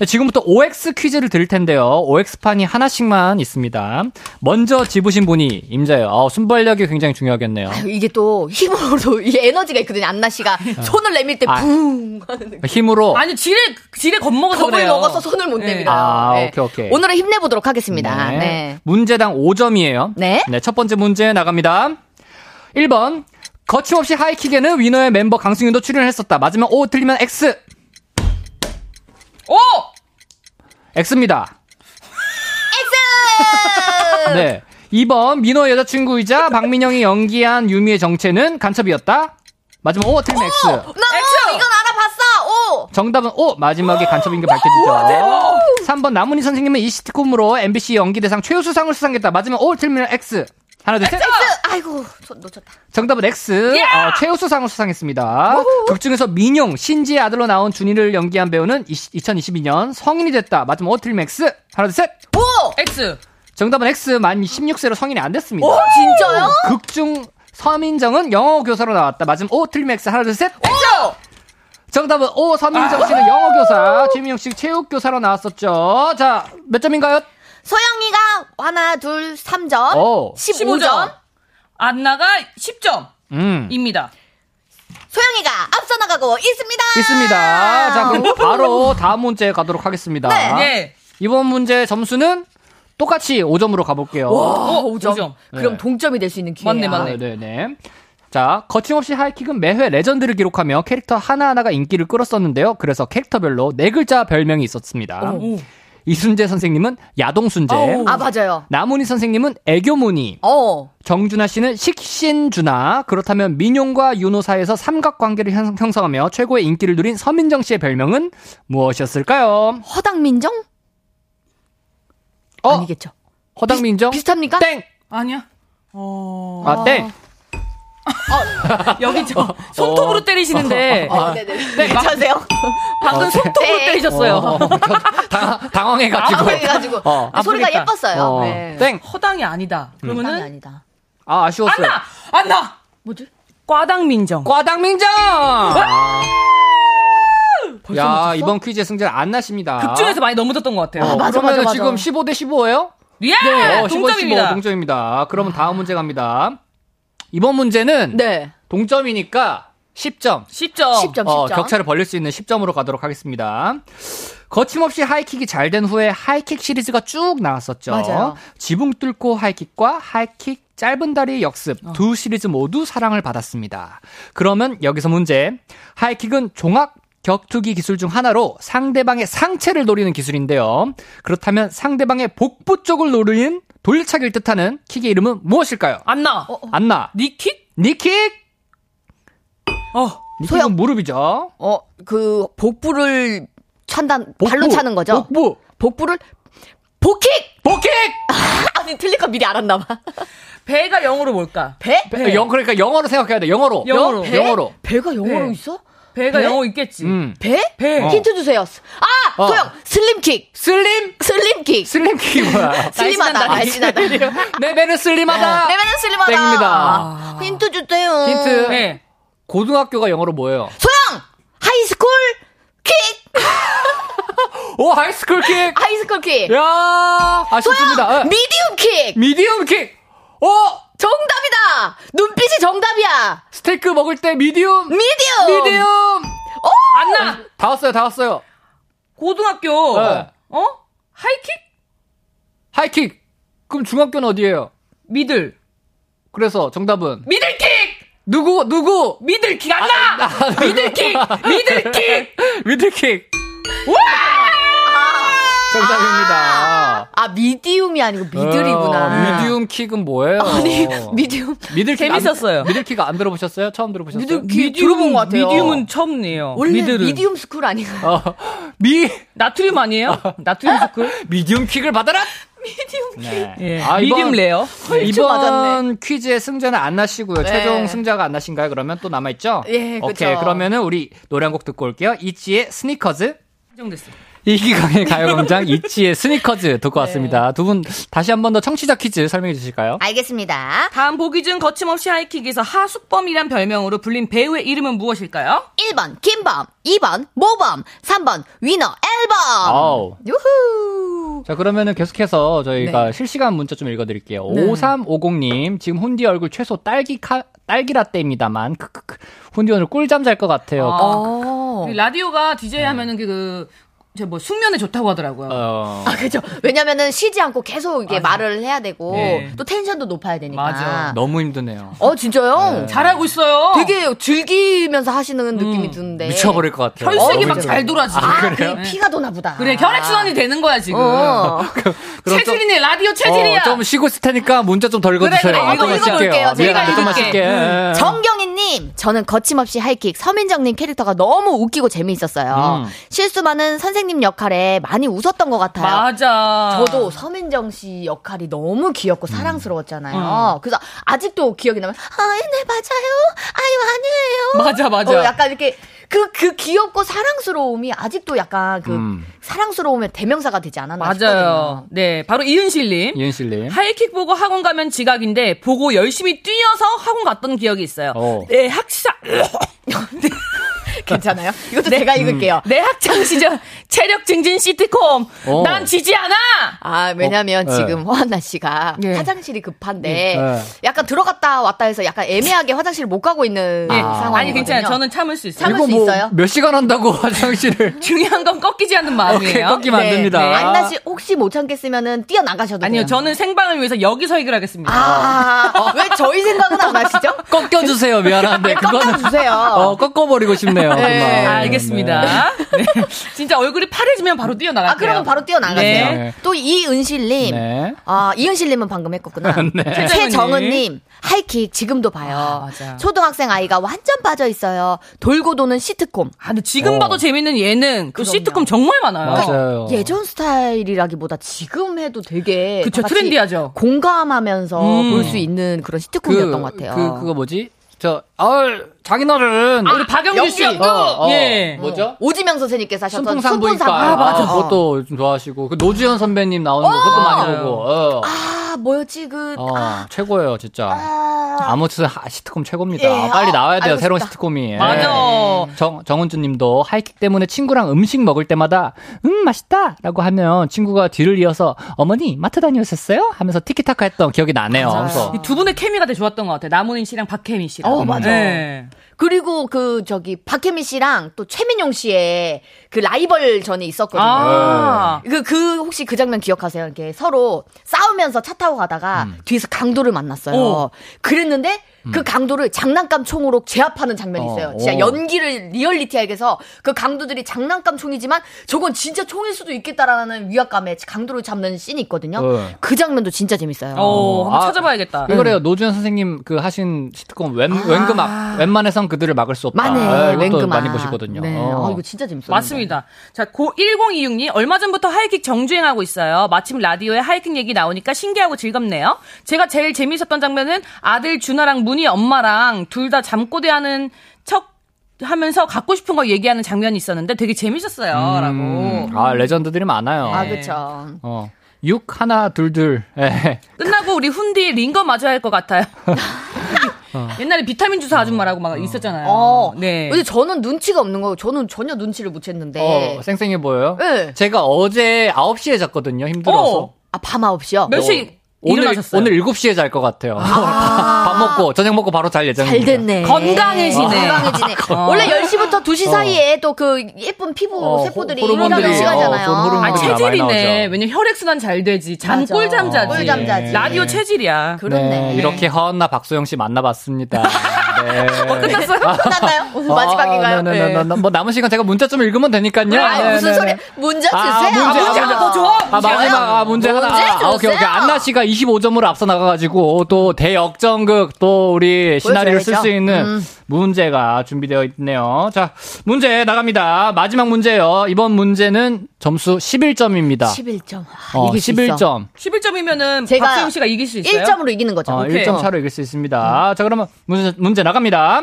네, 지금부터 OX 퀴즈를 드릴 텐데요. OX판이 하나씩만 있습니다. 먼저 집으신 분이 임자예요. 아, 순발력이 굉장히 중요하겠네요. 아유, 이게 또 힘으로도 <laughs> 이게 에너지가 있거든요. 안나 씨가 손을 내밀 때 아. 붕 하는 힘으로 아니, 지레, 지레 겁먹어서 겁을 그래요. 먹어서 손을 못 네. 내밀어요. 아, 네. 오케이, 오케이. 오늘은 힘내보도록 하겠습니다. 네. 문제당 5점이에요. 네. 첫 번째 문제 나갑니다. 1번. 거침없이 하이킥에는 위너의 멤버 강승윤도 출연했었다. 맞으면 O, 틀리면 X. 오! X입니다. X! 네. 2번. 민호의 여자친구이자 박민영이 연기한 유미의 정체는 간첩이었다. 맞으면 O, 틀리면 X. 나 오, 이건 알아봤어. 오. 정답은 O 마지막에 간첩인 게 밝혀지죠. 3번 남은희 선생님은 이 시트콤으로 MBC 연기대상 최우수상을 수상했다. 맞으면 O 틀리면 X. 하나 둘 셋. X. 아이고, 손 놓쳤다. 정답은 X. 어, 최우수상을 수상했습니다. 극 중에서 민용 신지의 아들로 나온 준이를 연기한 배우는 2022년 성인이 됐다. 맞으면 O 틀리면 X. 하나 둘 셋. 오. X. 정답은 X. 만 16세로 성인이 안 됐습니다. 오, 진짜요? 극중 서민정은 영어 교사로 나왔다. 맞으면 O 틀리면 X. 하나 둘 셋. 정답은 O 서민정 씨는 영어 교사, 최민영 씨 체육 교사로 나왔었죠. 자, 몇 점인가요? 소영이가 하나, 둘, 3점. 오. 15점. 안나가 10점입니다. 음. 소영이가 앞서 나가고 있습니다. 있습니다. 자, 그럼 바로 다음 문제 가도록 하겠습니다. 네. 네. 이번 문제 점수는 똑같이 5점으로 가볼게요. 와, 오, 5점. 오점. 그럼 네. 동점이 될 수 있는 기회야. 맞네, 맞네. 네, 네, 네. 자, 거침없이 하이킥은 매회 레전드를 기록하며 캐릭터 하나하나가 인기를 끌었었는데요. 그래서 캐릭터별로 네 글자 별명이 있었습니다. 이순재 선생님은 야동순재, 아, 맞아요. 남훈희 선생님은 애교무늬, 어. 정준하 씨는 식신준하. 그렇다면 민용과 윤호 사이에서 삼각관계를 형- 형성하며 최고의 인기를 누린 서민정 씨의 별명은 무엇이었을까요? 허당민정? 어? 아니겠죠. 허당민정? 비슷합니까? 땡! 아니야. 어. 아, 땡! 여기 저 손톱으로 때리시는데 아, 네네. 네, 괜찮으세요? 방금 손톱으로 네. 때리셨어요. 어, 저 당, 당황해가지고. 당황해가지고. 어. 아, 소리가. 예뻤어요. 어, 네. 땡! 허당이 아니다. 그러면은 아니다. 아, 아쉬웠어요. 안나 안나 뭐지? 과당민정. 과당민정! 벌써 야, 맞췄어? 이번 퀴즈의 승자는 안 나십니다. 극중에서 많이 넘어졌던 것 같아요. 어, 맞아, 그러면 맞아, 지금 맞아. 15 대 15예요? 예! 어, 15대 15 동점입니다. 동점입니다. 그러면 다음 문제 갑니다. 이번 문제는 네. 동점이니까 10점. 10점. 10점, 10점. 어, 격차를 벌릴 수 있는 10점으로 가도록 하겠습니다. 거침없이 하이킥이 잘 된 후에 하이킥 시리즈가 쭉 나왔었죠. 맞아요. 지붕 뚫고 하이킥과 하이킥 짧은 다리 역습 어. 두 시리즈 모두 사랑을 받았습니다. 그러면 여기서 문제. 하이킥은 종합 격투기 기술 중 하나로 상대방의 상체를 노리는 기술인데요. 그렇다면 상대방의 복부 쪽을 노리는 돌차기를 뜻하는 킥의 이름은 무엇일까요? 안나. 안나. 니킥? 니킥? 어. 니킥은 소영. 무릎이죠. 어, 그, 복부를 찬단, 발로 복부, 차는 거죠? 복부. 복부를, 복킥! 복킥! <laughs> 아니, 틀릴 거 미리 알았나 봐. 배가 영어로 뭘까? 배? 배- 영, 그러니까 영어로 생각해야 돼. 영어로. 영어로. 배? 영어로. 배가 영어로 배. 있어? 배가 배? 영어 있겠지. 음. 배? 배. 어. 힌트 주세요. 아! 어. 소영! slim kick! Slim? Slim kick! slim kick이 뭐야? <laughs> 슬림하다, 날씬하다. <laughs> 내 배는 슬림하다. 내 배는 슬림하다. 땡입니다. 힌트 주세요. 힌트. 네. 고등학교가 영어로 뭐예요? 소영! high school kick! <laughs> 오, high school kick! High school kick! 야 아쉽습니다. 소영! 어. medium kick! Medium kick! 어! 정답이다! 눈빛이 정답이야! 스테이크 먹을 때 medium! Medium! Medium! 한나. 다 왔어요, 다 왔어요. 고등학교. 네. 어? High kick? High kick! 그럼 중학교는 어디예요? Middle. 그래서 정답은 Middle kick! 누구 누구 middle kick 한나! Middle kick! Middle kick! <laughs> Middle kick 와! 정답입니다. 아, medium이 아니고 미들이구나. 어, Medium kick은 뭐예요? 아니, medium. Middle kick 재밌었어요. 안, middle kick 안 들어보셨어요? 처음 들어보셨어요? Middle- 들어본 것 같아요. Medium은 처음이에요. 원래 middle은. Medium school 아닌가요? 어, 미 나트륨 아니에요? <laughs> 나트륨 school? Medium kick을 받아라. Medium kick. 네. 예. 아, medium 이번- rare. 헐쭉 맞았네. 이번 퀴즈의 승자는 한나 씨고요. 네. 최종 승자가 한나 씬가요? 그러면 또 남아 있죠? 예, 그쵸. 오케이. 그러면은 우리 노래 한 곡 듣고 올게요. ITZY의 SNEAKERS. 정됐어. 이기광의 <laughs> 가요광장 이치의 스니커즈 듣고 왔습니다. 두 분 다시 한 번 더 청취자 퀴즈 설명해 주실까요? 알겠습니다. 다음 보기 중 거침없이 하이킥에서 하숙범이란 별명으로 불린 배우의 이름은 무엇일까요? 1번 김범, 2번 모범, 3번 위너 앨범. 아우. 유후. 자, 그러면은 계속해서 저희가 네. 실시간 문자 좀 읽어드릴게요. 네. 5350님, 지금 훈디 얼굴 최소 딸기 카, 딸기 라떼입니다만, 크크크. 훈디 오늘 꿀잠 잘 것 같아요. 아. 어. 그 라디오가 DJ 하면은 그, 저 뭐 숙면에 좋다고 하더라고요. 어. 아, 그죠. 왜냐면은 쉬지 않고 계속 이게 맞아. 말을 해야 되고, 네. 또 텐션도 높아야 되니까. 맞아. 너무 힘드네요. 어, 진짜요? 네. 잘하고 있어요. 되게 즐기면서 하시는 느낌이 드는데. 미쳐버릴 것 같아요. 혈색이 어, 막 너무 잘 돌아 지금. 아, 그래. 그 피가 도나 보다. 그래 혈액순환이 되는 거야 지금. 어. <laughs> 체질이네 라디오 체질이야. 어, 좀 쉬고 있을 테니까 문자 좀덜 읽어주세요. 그래, 그래, 아, 이거 읽어볼게요. 제가 읽을게. 쉴게. 음. 정경희님, 저는 거침없이 하이킥 서민정님 캐릭터가 너무 웃기고 재미있었어요. 음. 실수 많은 선생님 역할에 많이 웃었던 것 같아요. 맞아. 저도 서민정 씨 역할이 너무 귀엽고 사랑스러웠잖아요. 그래서 아직도 기억이 나면, 아, 네, 맞아요. 아유, 아니에요. 맞아 맞아. 어, 약간 이렇게 그, 그 귀엽고 사랑스러움이 아직도 약간 그 음. 사랑스러움의 대명사가 되지 않았나 맞아요. 싶거든요. 네, 바로 이은실님. 이은실님. 하이킥 보고 학원 가면 지각인데 보고 열심히 뛰어서 학원 갔던 기억이 있어요. 어. 네, 학사 <laughs> 괜찮아요? 이것도 제가 읽을게요. 내 학창 시절 체력 증진 시트콤 어. 난 지지 않아. 아, 왜냐면 어, 네. 지금 허한나 씨가 네. 화장실이 급한데 네. 약간 들어갔다 왔다 해서 약간 애매하게 화장실을 못 가고 있는 예. 상황이거든요. 아니 괜찮아요. 저는 참을 수 있어요. 참을 수 뭐 있어요? 몇 시간 한다고 <laughs> 화장실을. <laughs> 중요한 건 꺾이지 않는 마음이에요. 오케이, 꺾이면 안 네, 됩니다. 네. 안나 씨 혹시 못 참겠으면은 뛰어 나가셔도 아니요, 돼요. 저는 생방을 위해서 여기서 해결하겠습니다. 아, 왜 저희 생각은 안 하시죠? <laughs> 꺾여주세요. 미안한데. 그거는. 꺾어주세요. 어, 꺾어버리고 싶네요. 네. 정말. 알겠습니다. 네. 진짜 얼굴이 파래지면 바로 뛰어나갈게요. 아, 그러면 바로 뛰어나가세요. 네. 또이 이은실님. 네. 아, 이은실님은 방금 했었구나. <laughs> 네. 최정은님, 하이킥 지금도 봐요. 아, 맞아. 초등학생 아이가 완전 빠져 있어요. 돌고 도는 시트콤. 아, 근데 지금 어. 봐도 재밌는 예능, 그 시트콤 정말 많아요. 맞아요. 예전 스타일이라기보다 지금 해도 되게 그쵸, 트렌디하죠. 공감하면서 음. 볼수 있는 그런 시트콤이었던 것 같아요. 그, 그거 뭐지? 저, 얼, 장인어른. 우리 박영규 씨. 어, 어. 예. 뭐죠? 오지명 선생님께서 하셨던 순풍산부인과. 순풍산부. 아, 맞아. 그것도 좀 좋아하시고. 그 노주현 선배님 나오는 거 그것도 많이 보고. 어. 아, 뭐였지, 그. 어, 아, 최고예요, 진짜. 아. 아무튼 하- 시트콤 최고입니다. 예, 빨리 아, 나와야 돼요, 새로운 싶다. 시트콤이. 예. 맞아. 정, 정은주 님도 하이킥 때문에 친구랑 음식 먹을 때마다, 음, 맛있다! 라고 하면 친구가 뒤를 이어서, 어머니, 마트 다녀오셨어요? 하면서 티키타카 했던 기억이 나네요. 두 분의 케미가 되게 좋았던 것 같아요. 남훈인 씨랑 박혜미 씨랑. 어, 맞아. 네. 그리고 그, 저기, 박혜미 씨랑 또 최민용 씨의 그 라이벌 전이 있었거든요. 아. 그, 그, 혹시 그 장면 기억하세요? 이렇게 서로 싸우면서 차 타고 가다가 음. 뒤에서 강도를 만났어요. 어. 그랬는데 그 강도를 장난감 총으로 제압하는 장면이 어, 있어요. 진짜 어. 연기를 리얼리티하게 해서 그 강도들이 장난감 총이지만 저건 진짜 총일 수도 있겠다라는 위압감에 강도를 잡는 씬이 있거든요. 어. 그 장면도 진짜 재밌어요. 어, 한번 아, 찾아봐야겠다. 이거래요. 노주현 선생님 그 하신 시트콤 웬, 웬금악. 웬만해선 그들을 막을 수 없다. 만해, 예, 이것도 웬금아. 많이 보시거든요. 네. 어. 어, 이거 진짜 재밌어요. 맞습니다. 자, 고 1026님, 얼마 전부터 하이킥 정주행하고 있어요. 마침 라디오에 하이킥 얘기 나오니까 신기하고 즐겁네요. 제가 제일 재밌었던 장면은 아들 준하랑 문희 엄마랑 둘 다 잠꼬대 하는 척 하면서 갖고 싶은 거 얘기하는 장면이 있었는데 되게 재밌었어요. 음, 라고. 아, 레전드들이 많아요. 아, 그쵸. 어. 6 하나 둘 둘. 예. 끝나고 우리 훈디 링거 맞아야 할 것 같아요. <laughs> 어. 옛날에 비타민 주사 아줌마라고 막 있었잖아요. 어. 네. 근데 저는 눈치가 없는 거예요. 저는 전혀 눈치를 못 챘는데. 어, 쌩쌩해 보여요? 네. 제가 어제 9시에 잤거든요. 힘들어서. 어. 아, 밤 9시요? 몇 시? 오늘 일어나셨어요? 오늘 7시에 잘 것 같아요. <laughs> 밥 먹고 저녁 먹고 바로 잘 예정입니다. 잘 됐네. 건강해지네. <laughs> 건강해지네. 어. 원래 10시부터 2시 어. 사이에 또 그 예쁜 피부 어, 세포들이 일어나는 시간이잖아요. 어, 호르몬 아, 체질이네. 왜냐면 혈액순환 잘 되지. 잠 맞아. 꿀잠 자지. 꿀잠 자지. 라디오 체질이야. 그렇네. 네, 이렇게 허언나 박소영 씨 만나봤습니다. <laughs> 네. 끝났어요? 끝났나요? 오늘 마지막인가요? 아, 네, 네, 네, 네. 뭐 남은 시간 제가 문자 좀 읽으면 되니까요. 네, 무슨 네, 소리? 네. 문제 주세요. 아, 문제, 아, 문제 하나 더 줘. 아, 문제 마지막, 아, 문제 하나. 문제 아, 오케이, 오케이. 주세요. 안나 씨가 25점으로 앞서 나가가지고, 또 대역전극, 또 우리 시나리오를 쓸 수. 있는 음. 문제가 준비되어 있네요. 자, 문제 나갑니다. 마지막 문제요. 이번 문제는 점수 11점입니다. 11점. 아, 어, 이길 수 있어. 11점. 11점이면은 제가 박소영 씨가 이길 수 있어요? 1점으로 이기는 거죠. 어, 오케이. 1점 차로 이길 수 있습니다. 자, 그러면 문제, 문제 나갑니다.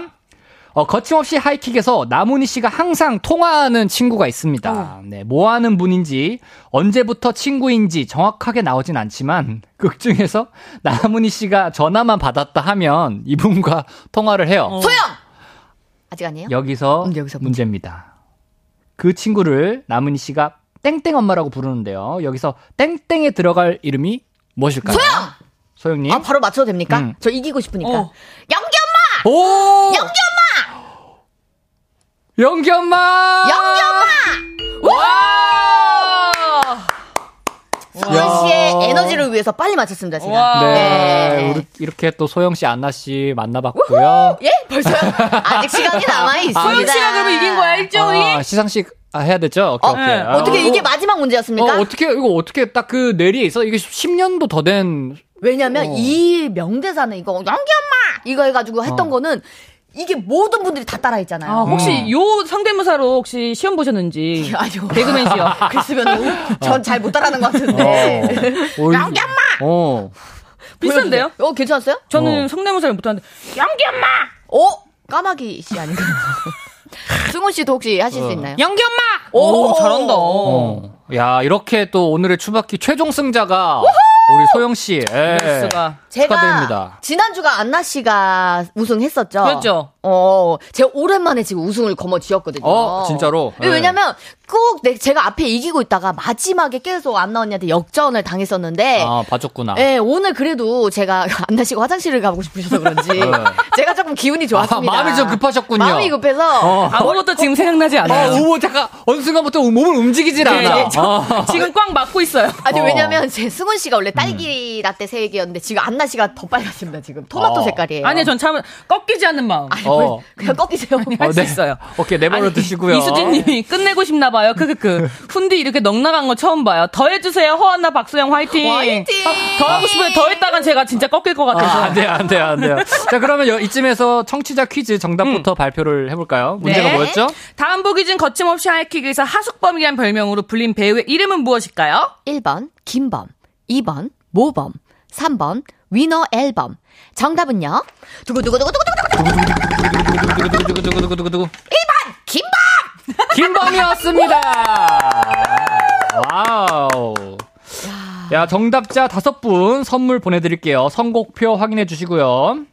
어, 거침없이 하이킥에서 나문희 씨가 항상 통화하는 친구가 있습니다. 네, 뭐 하는 분인지, 언제부터 친구인지 정확하게 나오진 않지만, <laughs> 극 중에서 나문희 씨가 전화만 받았다 하면 이분과 통화를 해요. 소영! 아직 아니에요? 여기서, 음, 여기서 문제. 문제입니다. 그 친구를 나문희 씨가 땡땡 엄마라고 부르는데요. 여기서 땡땡에 들어갈 이름이 무엇일까요? 소영! 소영님. 아, 바로 맞춰도 됩니까? 음. 저 이기고 싶으니까. 어. 영기 엄마! 오! 영기 엄마! 영기 엄마! 영기 엄마! 와! 소영 씨의 에너지를 위해서 빨리 맞췄습니다, 제가. 와. 네, 네. 우리 이렇게 또 소영 씨, 안나 씨 만나봤고요. 예? 벌써요? 아직 시간이 <laughs> 남아 있습니다. 소영 씨가 그러면 이긴 거야, 1점이? 아, 시상식 아, 해야 되죠? 오케이, 어, 오케이. 네. 아, 어떻게 어, 이게 마지막 문제였습니까? 어, 어떻게 이거 어떻게 딱그 뇌리에 있어? 이게 10년도 더 된 왜냐면 어. 이 명대사는 이거 영기 엄마 이거 해가지고 했던 어. 거는 이게 모든 분들이 다 따라 했잖아요. 아, 혹시 음. 요 성대모사로 혹시 시험 보셨는지. <laughs> 아니요. 개그맨 시험. 그랬으면 전 잘 못 따라하는 것 같은데. 어, <laughs> 영기 엄마. 어. 비싼데요? 어 괜찮았어요? 저는 어. 성대모사를 못하는데. 영기 엄마! 어 까마귀 씨 아닌가요? <laughs> 승훈 씨도 혹시 하실 수 있나요? 영기 엄마! 오, 오, 잘한다. 어. 야, 이렇게 또 오늘의 추바키 최종 승자가 우리 소영 씨. 예. 제가 축하드립니다. 지난주가 안나 씨가 우승했었죠. 그렇죠. 어, 제가 오랜만에 지금 우승을 거머쥐었거든요. 어, 진짜로? 네, 네. 왜냐면 꼭 내, 제가 앞에 이기고 있다가 마지막에 계속 안나 언니한테 역전을 당했었는데 아, 봐줬구나. 네, 오늘 그래도 제가 <laughs> 안나 씨가 화장실을 가고 싶으셔서 그런지 제가 조금 기운이 아, 좋았습니다. 마음이 좀 급하셨군요. 마음이 급해서 어. 아무것도 지금 생각나지 않아요. 어, 오, 잠깐, 어느 순간부터 몸을 움직이질 네, 않아. 네, 저- 어. <laughs> 지금 꽉 막고 있어요. 아니 어. 왜냐면 제 승훈 씨가 원래 딸기 라떼 색이었는데 지금 안나 씨가 더 빨갛습니다 지금 토마토 어. 색깔이에요. 아니, 전 참 꺾이지 않는 마음. 아니, 어. 어. 그냥 꺾이세요. 할수 네. 있어요. 오케이, 내버려 두시고요. 이수진 님이 끝내고 싶나 봐요. 크크크. 훈디 이렇게 넉나간 거 처음 봐요. 더 해주세요. 허한나 박수영 화이팅. 화이팅! 더 하고 싶어요. 더 했다간 제가 진짜 꺾일 것 같아서. 아, 안 돼요, 안 돼요, 안 돼요. 자, 그러면 여- 이쯤에서 청취자 퀴즈 정답부터 발표를 해볼까요? 문제가 음. 네. 뭐였죠? 다음 보기 중 거침없이 하이킥에서 하숙범이란 별명으로 불린 배 우의 이름은 무엇일까요? 1번 김범, 2번 모범, 3번 위너 앨범. 정답은요? 두구두구두구두구두구 두구두구두구두구두구두구. 김범! 김범이었습니다. 와우. 야, 정답자 다섯 분 선물 보내드릴게요. 선곡표 확인해 주시고요.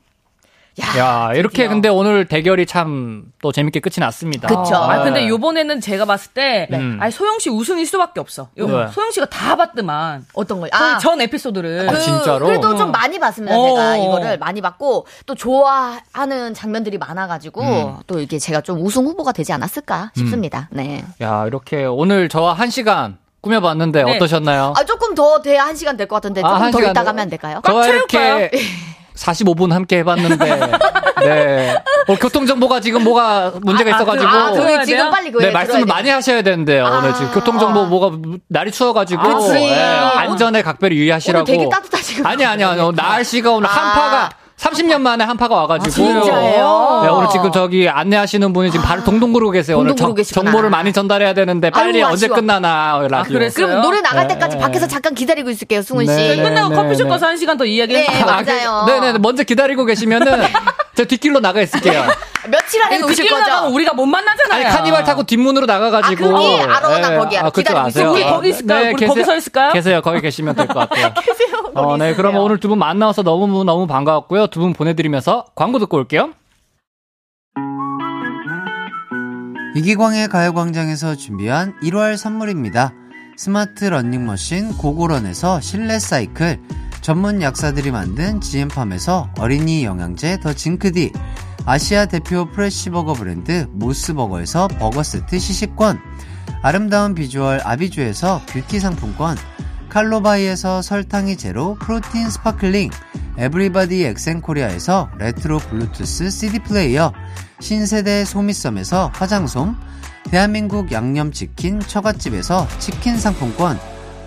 야, 이렇게 근데 오늘 대결이 참 또 재밌게 끝이 났습니다. 그쵸. 아, 근데 네. 요번에는 제가 봤을 때, 음. 아니, 소영 씨 우승일 수밖에 없어. 요, 왜? 소영 씨가 다 봤더만. 어떤 거요? 아, 아, 전 에피소드를. 아, 진짜로? 그래도 좀 많이 봤습니다. 어. 제가 이거를 많이 봤고 또 좋아하는 장면들이 많아가지고 음. 또 이게 제가 좀 우승 후보가 되지 않았을까 싶습니다. 네. 야, 이렇게 오늘 저와 한 시간 꾸며봤는데 네. 어떠셨나요? 아 조금 더 돼야 한 시간 될 것 같은데 조금 아, 한더 있다 더? 가면 안 될까요? 저와 채울까요? 이렇게 <laughs> 45분 함께 해봤는데, <laughs> 네. 어, 교통정보가 지금 뭐가 문제가 있어가지고. 아, 들어야 그 지금 돼요? 빨리 그 네, 말씀을 많이 하셔야 되는데요. 오늘 지금 교통정보 뭐가 날이 추워가지고. 그치. 예, 안전에 각별히 유의하시라고. 오늘 되게 따뜻하시고. 아니, 아니, 아니. 날씨가 오늘 아. 한파가 30년 만에 한파가 와가지고. 진짜예요? 네, 오늘 지금 저기 안내하시는 분이 지금 바로 동동 구르고 계세요. 오늘 정. 정보를 많이 전달해야 되는데 빨리 아유, 언제. 끝나나 라디오. 그랬어요? 그럼 노래 나갈 네, 때까지 네. 밖에서 잠깐 기다리고 있을게요, 승훈 씨. 네, 저희 네. 끝나고 커피숍 가서 한 시간 더 이야기해 네. 맞아요. 네네 먼저 기다리고 계시면은 <laughs> 저 뒷길로 나가 있을게요. <laughs> 며칠 안에 오실 뒷길 나가면 거죠? 우리가 못 만나잖아요. 아니 카니발 타고 뒷문으로 나가가지고. 아, 거기 알아, 나 거기 알아. 그쪽 기다리고 아세요? 있을게. 우리 거기 있을까요? 우리 거기 서 있을까요? 계세요. 거기 계시면 될 것 <laughs> 같아요. 계세요. 어, 네. 그러면 오늘 두 분 만나서 너무 너무 반가웠고요. 두 분 보내드리면서 광고 듣고 올게요. 이기광의 가요광장에서 준비한 1월 선물입니다. 스마트 러닝머신 고고런에서 실내 사이클, 전문 약사들이 만든 지엠팜에서 어린이 영양제 더 징크디, 아시아 대표 프레시버거 브랜드 모스버거에서 버거 세트 시식권, 아름다운 비주얼 아비주에서 뷰티 상품권, 칼로바이에서 설탕이 제로 프로틴 스파클링, 에브리바디 엑센코리아에서 레트로 블루투스 CD 플레이어, 신세대 소미섬에서 화장솜, 대한민국 양념치킨 처갓집에서 치킨 상품권,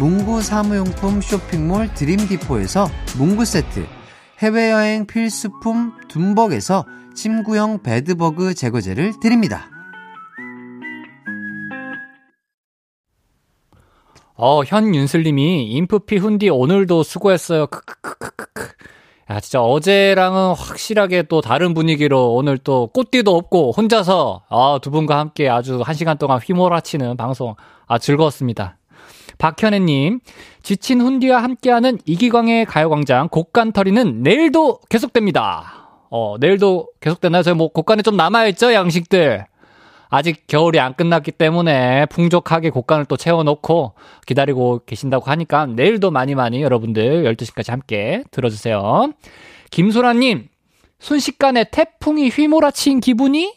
문구 사무용품 쇼핑몰 드림디포에서 문구 세트, 해외여행 필수품 둠벅에서 침구형 베드버그 제거제를 드립니다. 어, 현윤슬님이 인프피 훈디 오늘도 수고했어요. 크크크크크. 야, 진짜 어제랑은 확실하게 또 다른 분위기로 오늘 또 꽃띠도 없고 혼자서 아, 두 분과 함께 아주 한 시간 동안 휘몰아치는 방송 아, 즐거웠습니다. 박현애님, 지친 훈디와 함께하는 이기광의 가요광장 곡간터리는 내일도 계속됩니다. 어, 내일도 계속되나요? 저희 뭐 곡간에 좀 남아있죠? 양식들. 아직 겨울이 안 끝났기 때문에 풍족하게 곡간을 또 채워놓고 기다리고 계신다고 하니까 내일도 많이 많이 여러분들 12시까지 함께 들어주세요. 김소라님, 순식간에 태풍이 휘몰아친 기분이?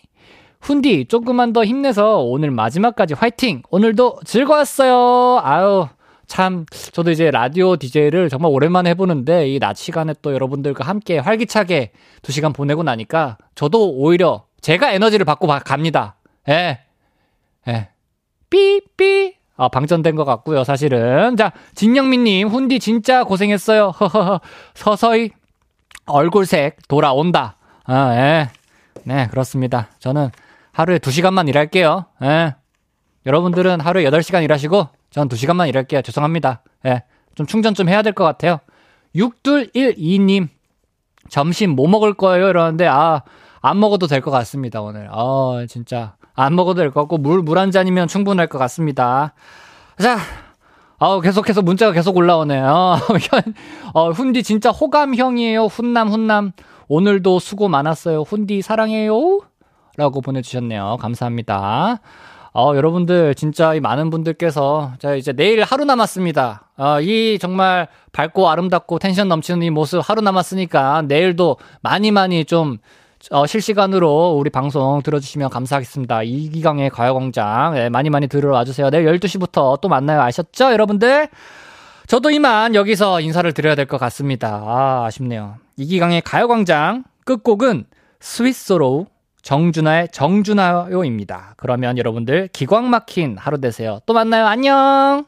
훈디, 조금만 더 힘내서 오늘 마지막까지 화이팅! 오늘도 즐거웠어요! 아유, 참, 저도 이제 라디오 DJ를 정말 오랜만에 해보는데, 이 낮 시간에 또 여러분들과 함께 활기차게 두 시간 보내고 나니까, 저도 오히려 제가 에너지를 받고 가- 갑니다. 예. 예. 삐삐. 아, 방전된 것 같고요, 사실은. 자, 진영민님, 훈디 진짜 고생했어요. 서서히 얼굴색 돌아온다. 아, 예. 네, 그렇습니다. 저는 하루에 2시간만 일할게요. 예. 여러분들은 하루에 8시간 일하시고, 전 2시간만 일할게요. 죄송합니다. 예. 좀 충전 좀 해야 될 것 같아요. 6212님, 점심 뭐 먹을 거예요? 이러는데, 아, 안 먹어도 될 것 같습니다, 오늘. 어, 진짜. 안 먹어도 될 것 같고, 물, 물 한 잔이면 충분할 것 같습니다. 자, 어, 계속해서 문자가 계속 올라오네요. 어, 현- <laughs> 어, 훈디 진짜 호감형이에요. 훈남, 훈남. 오늘도 수고 많았어요. 훈디 사랑해요. 라고 보내주셨네요. 감사합니다. 어, 여러분들, 진짜 이 많은 분들께서, 자, 이제 내일 하루 남았습니다. 어, 이 정말 밝고 아름답고 텐션 넘치는 이 모습 하루 남았으니까 내일도 많이 많이 좀, 어, 실시간으로 우리 방송 들어주시면 감사하겠습니다. 이기강의 가요광장. 예, 많이 많이 들으러 와주세요. 내일 12시부터 또 만나요. 아셨죠? 여러분들? 저도 이만 여기서 인사를 드려야 될 것 같습니다. 아, 아쉽네요. 이기강의 가요광장 끝곡은 스위스로우 정준하의 정준하요입니다. 그러면 여러분들 기광 막힌 하루 되세요. 또 만나요. 안녕!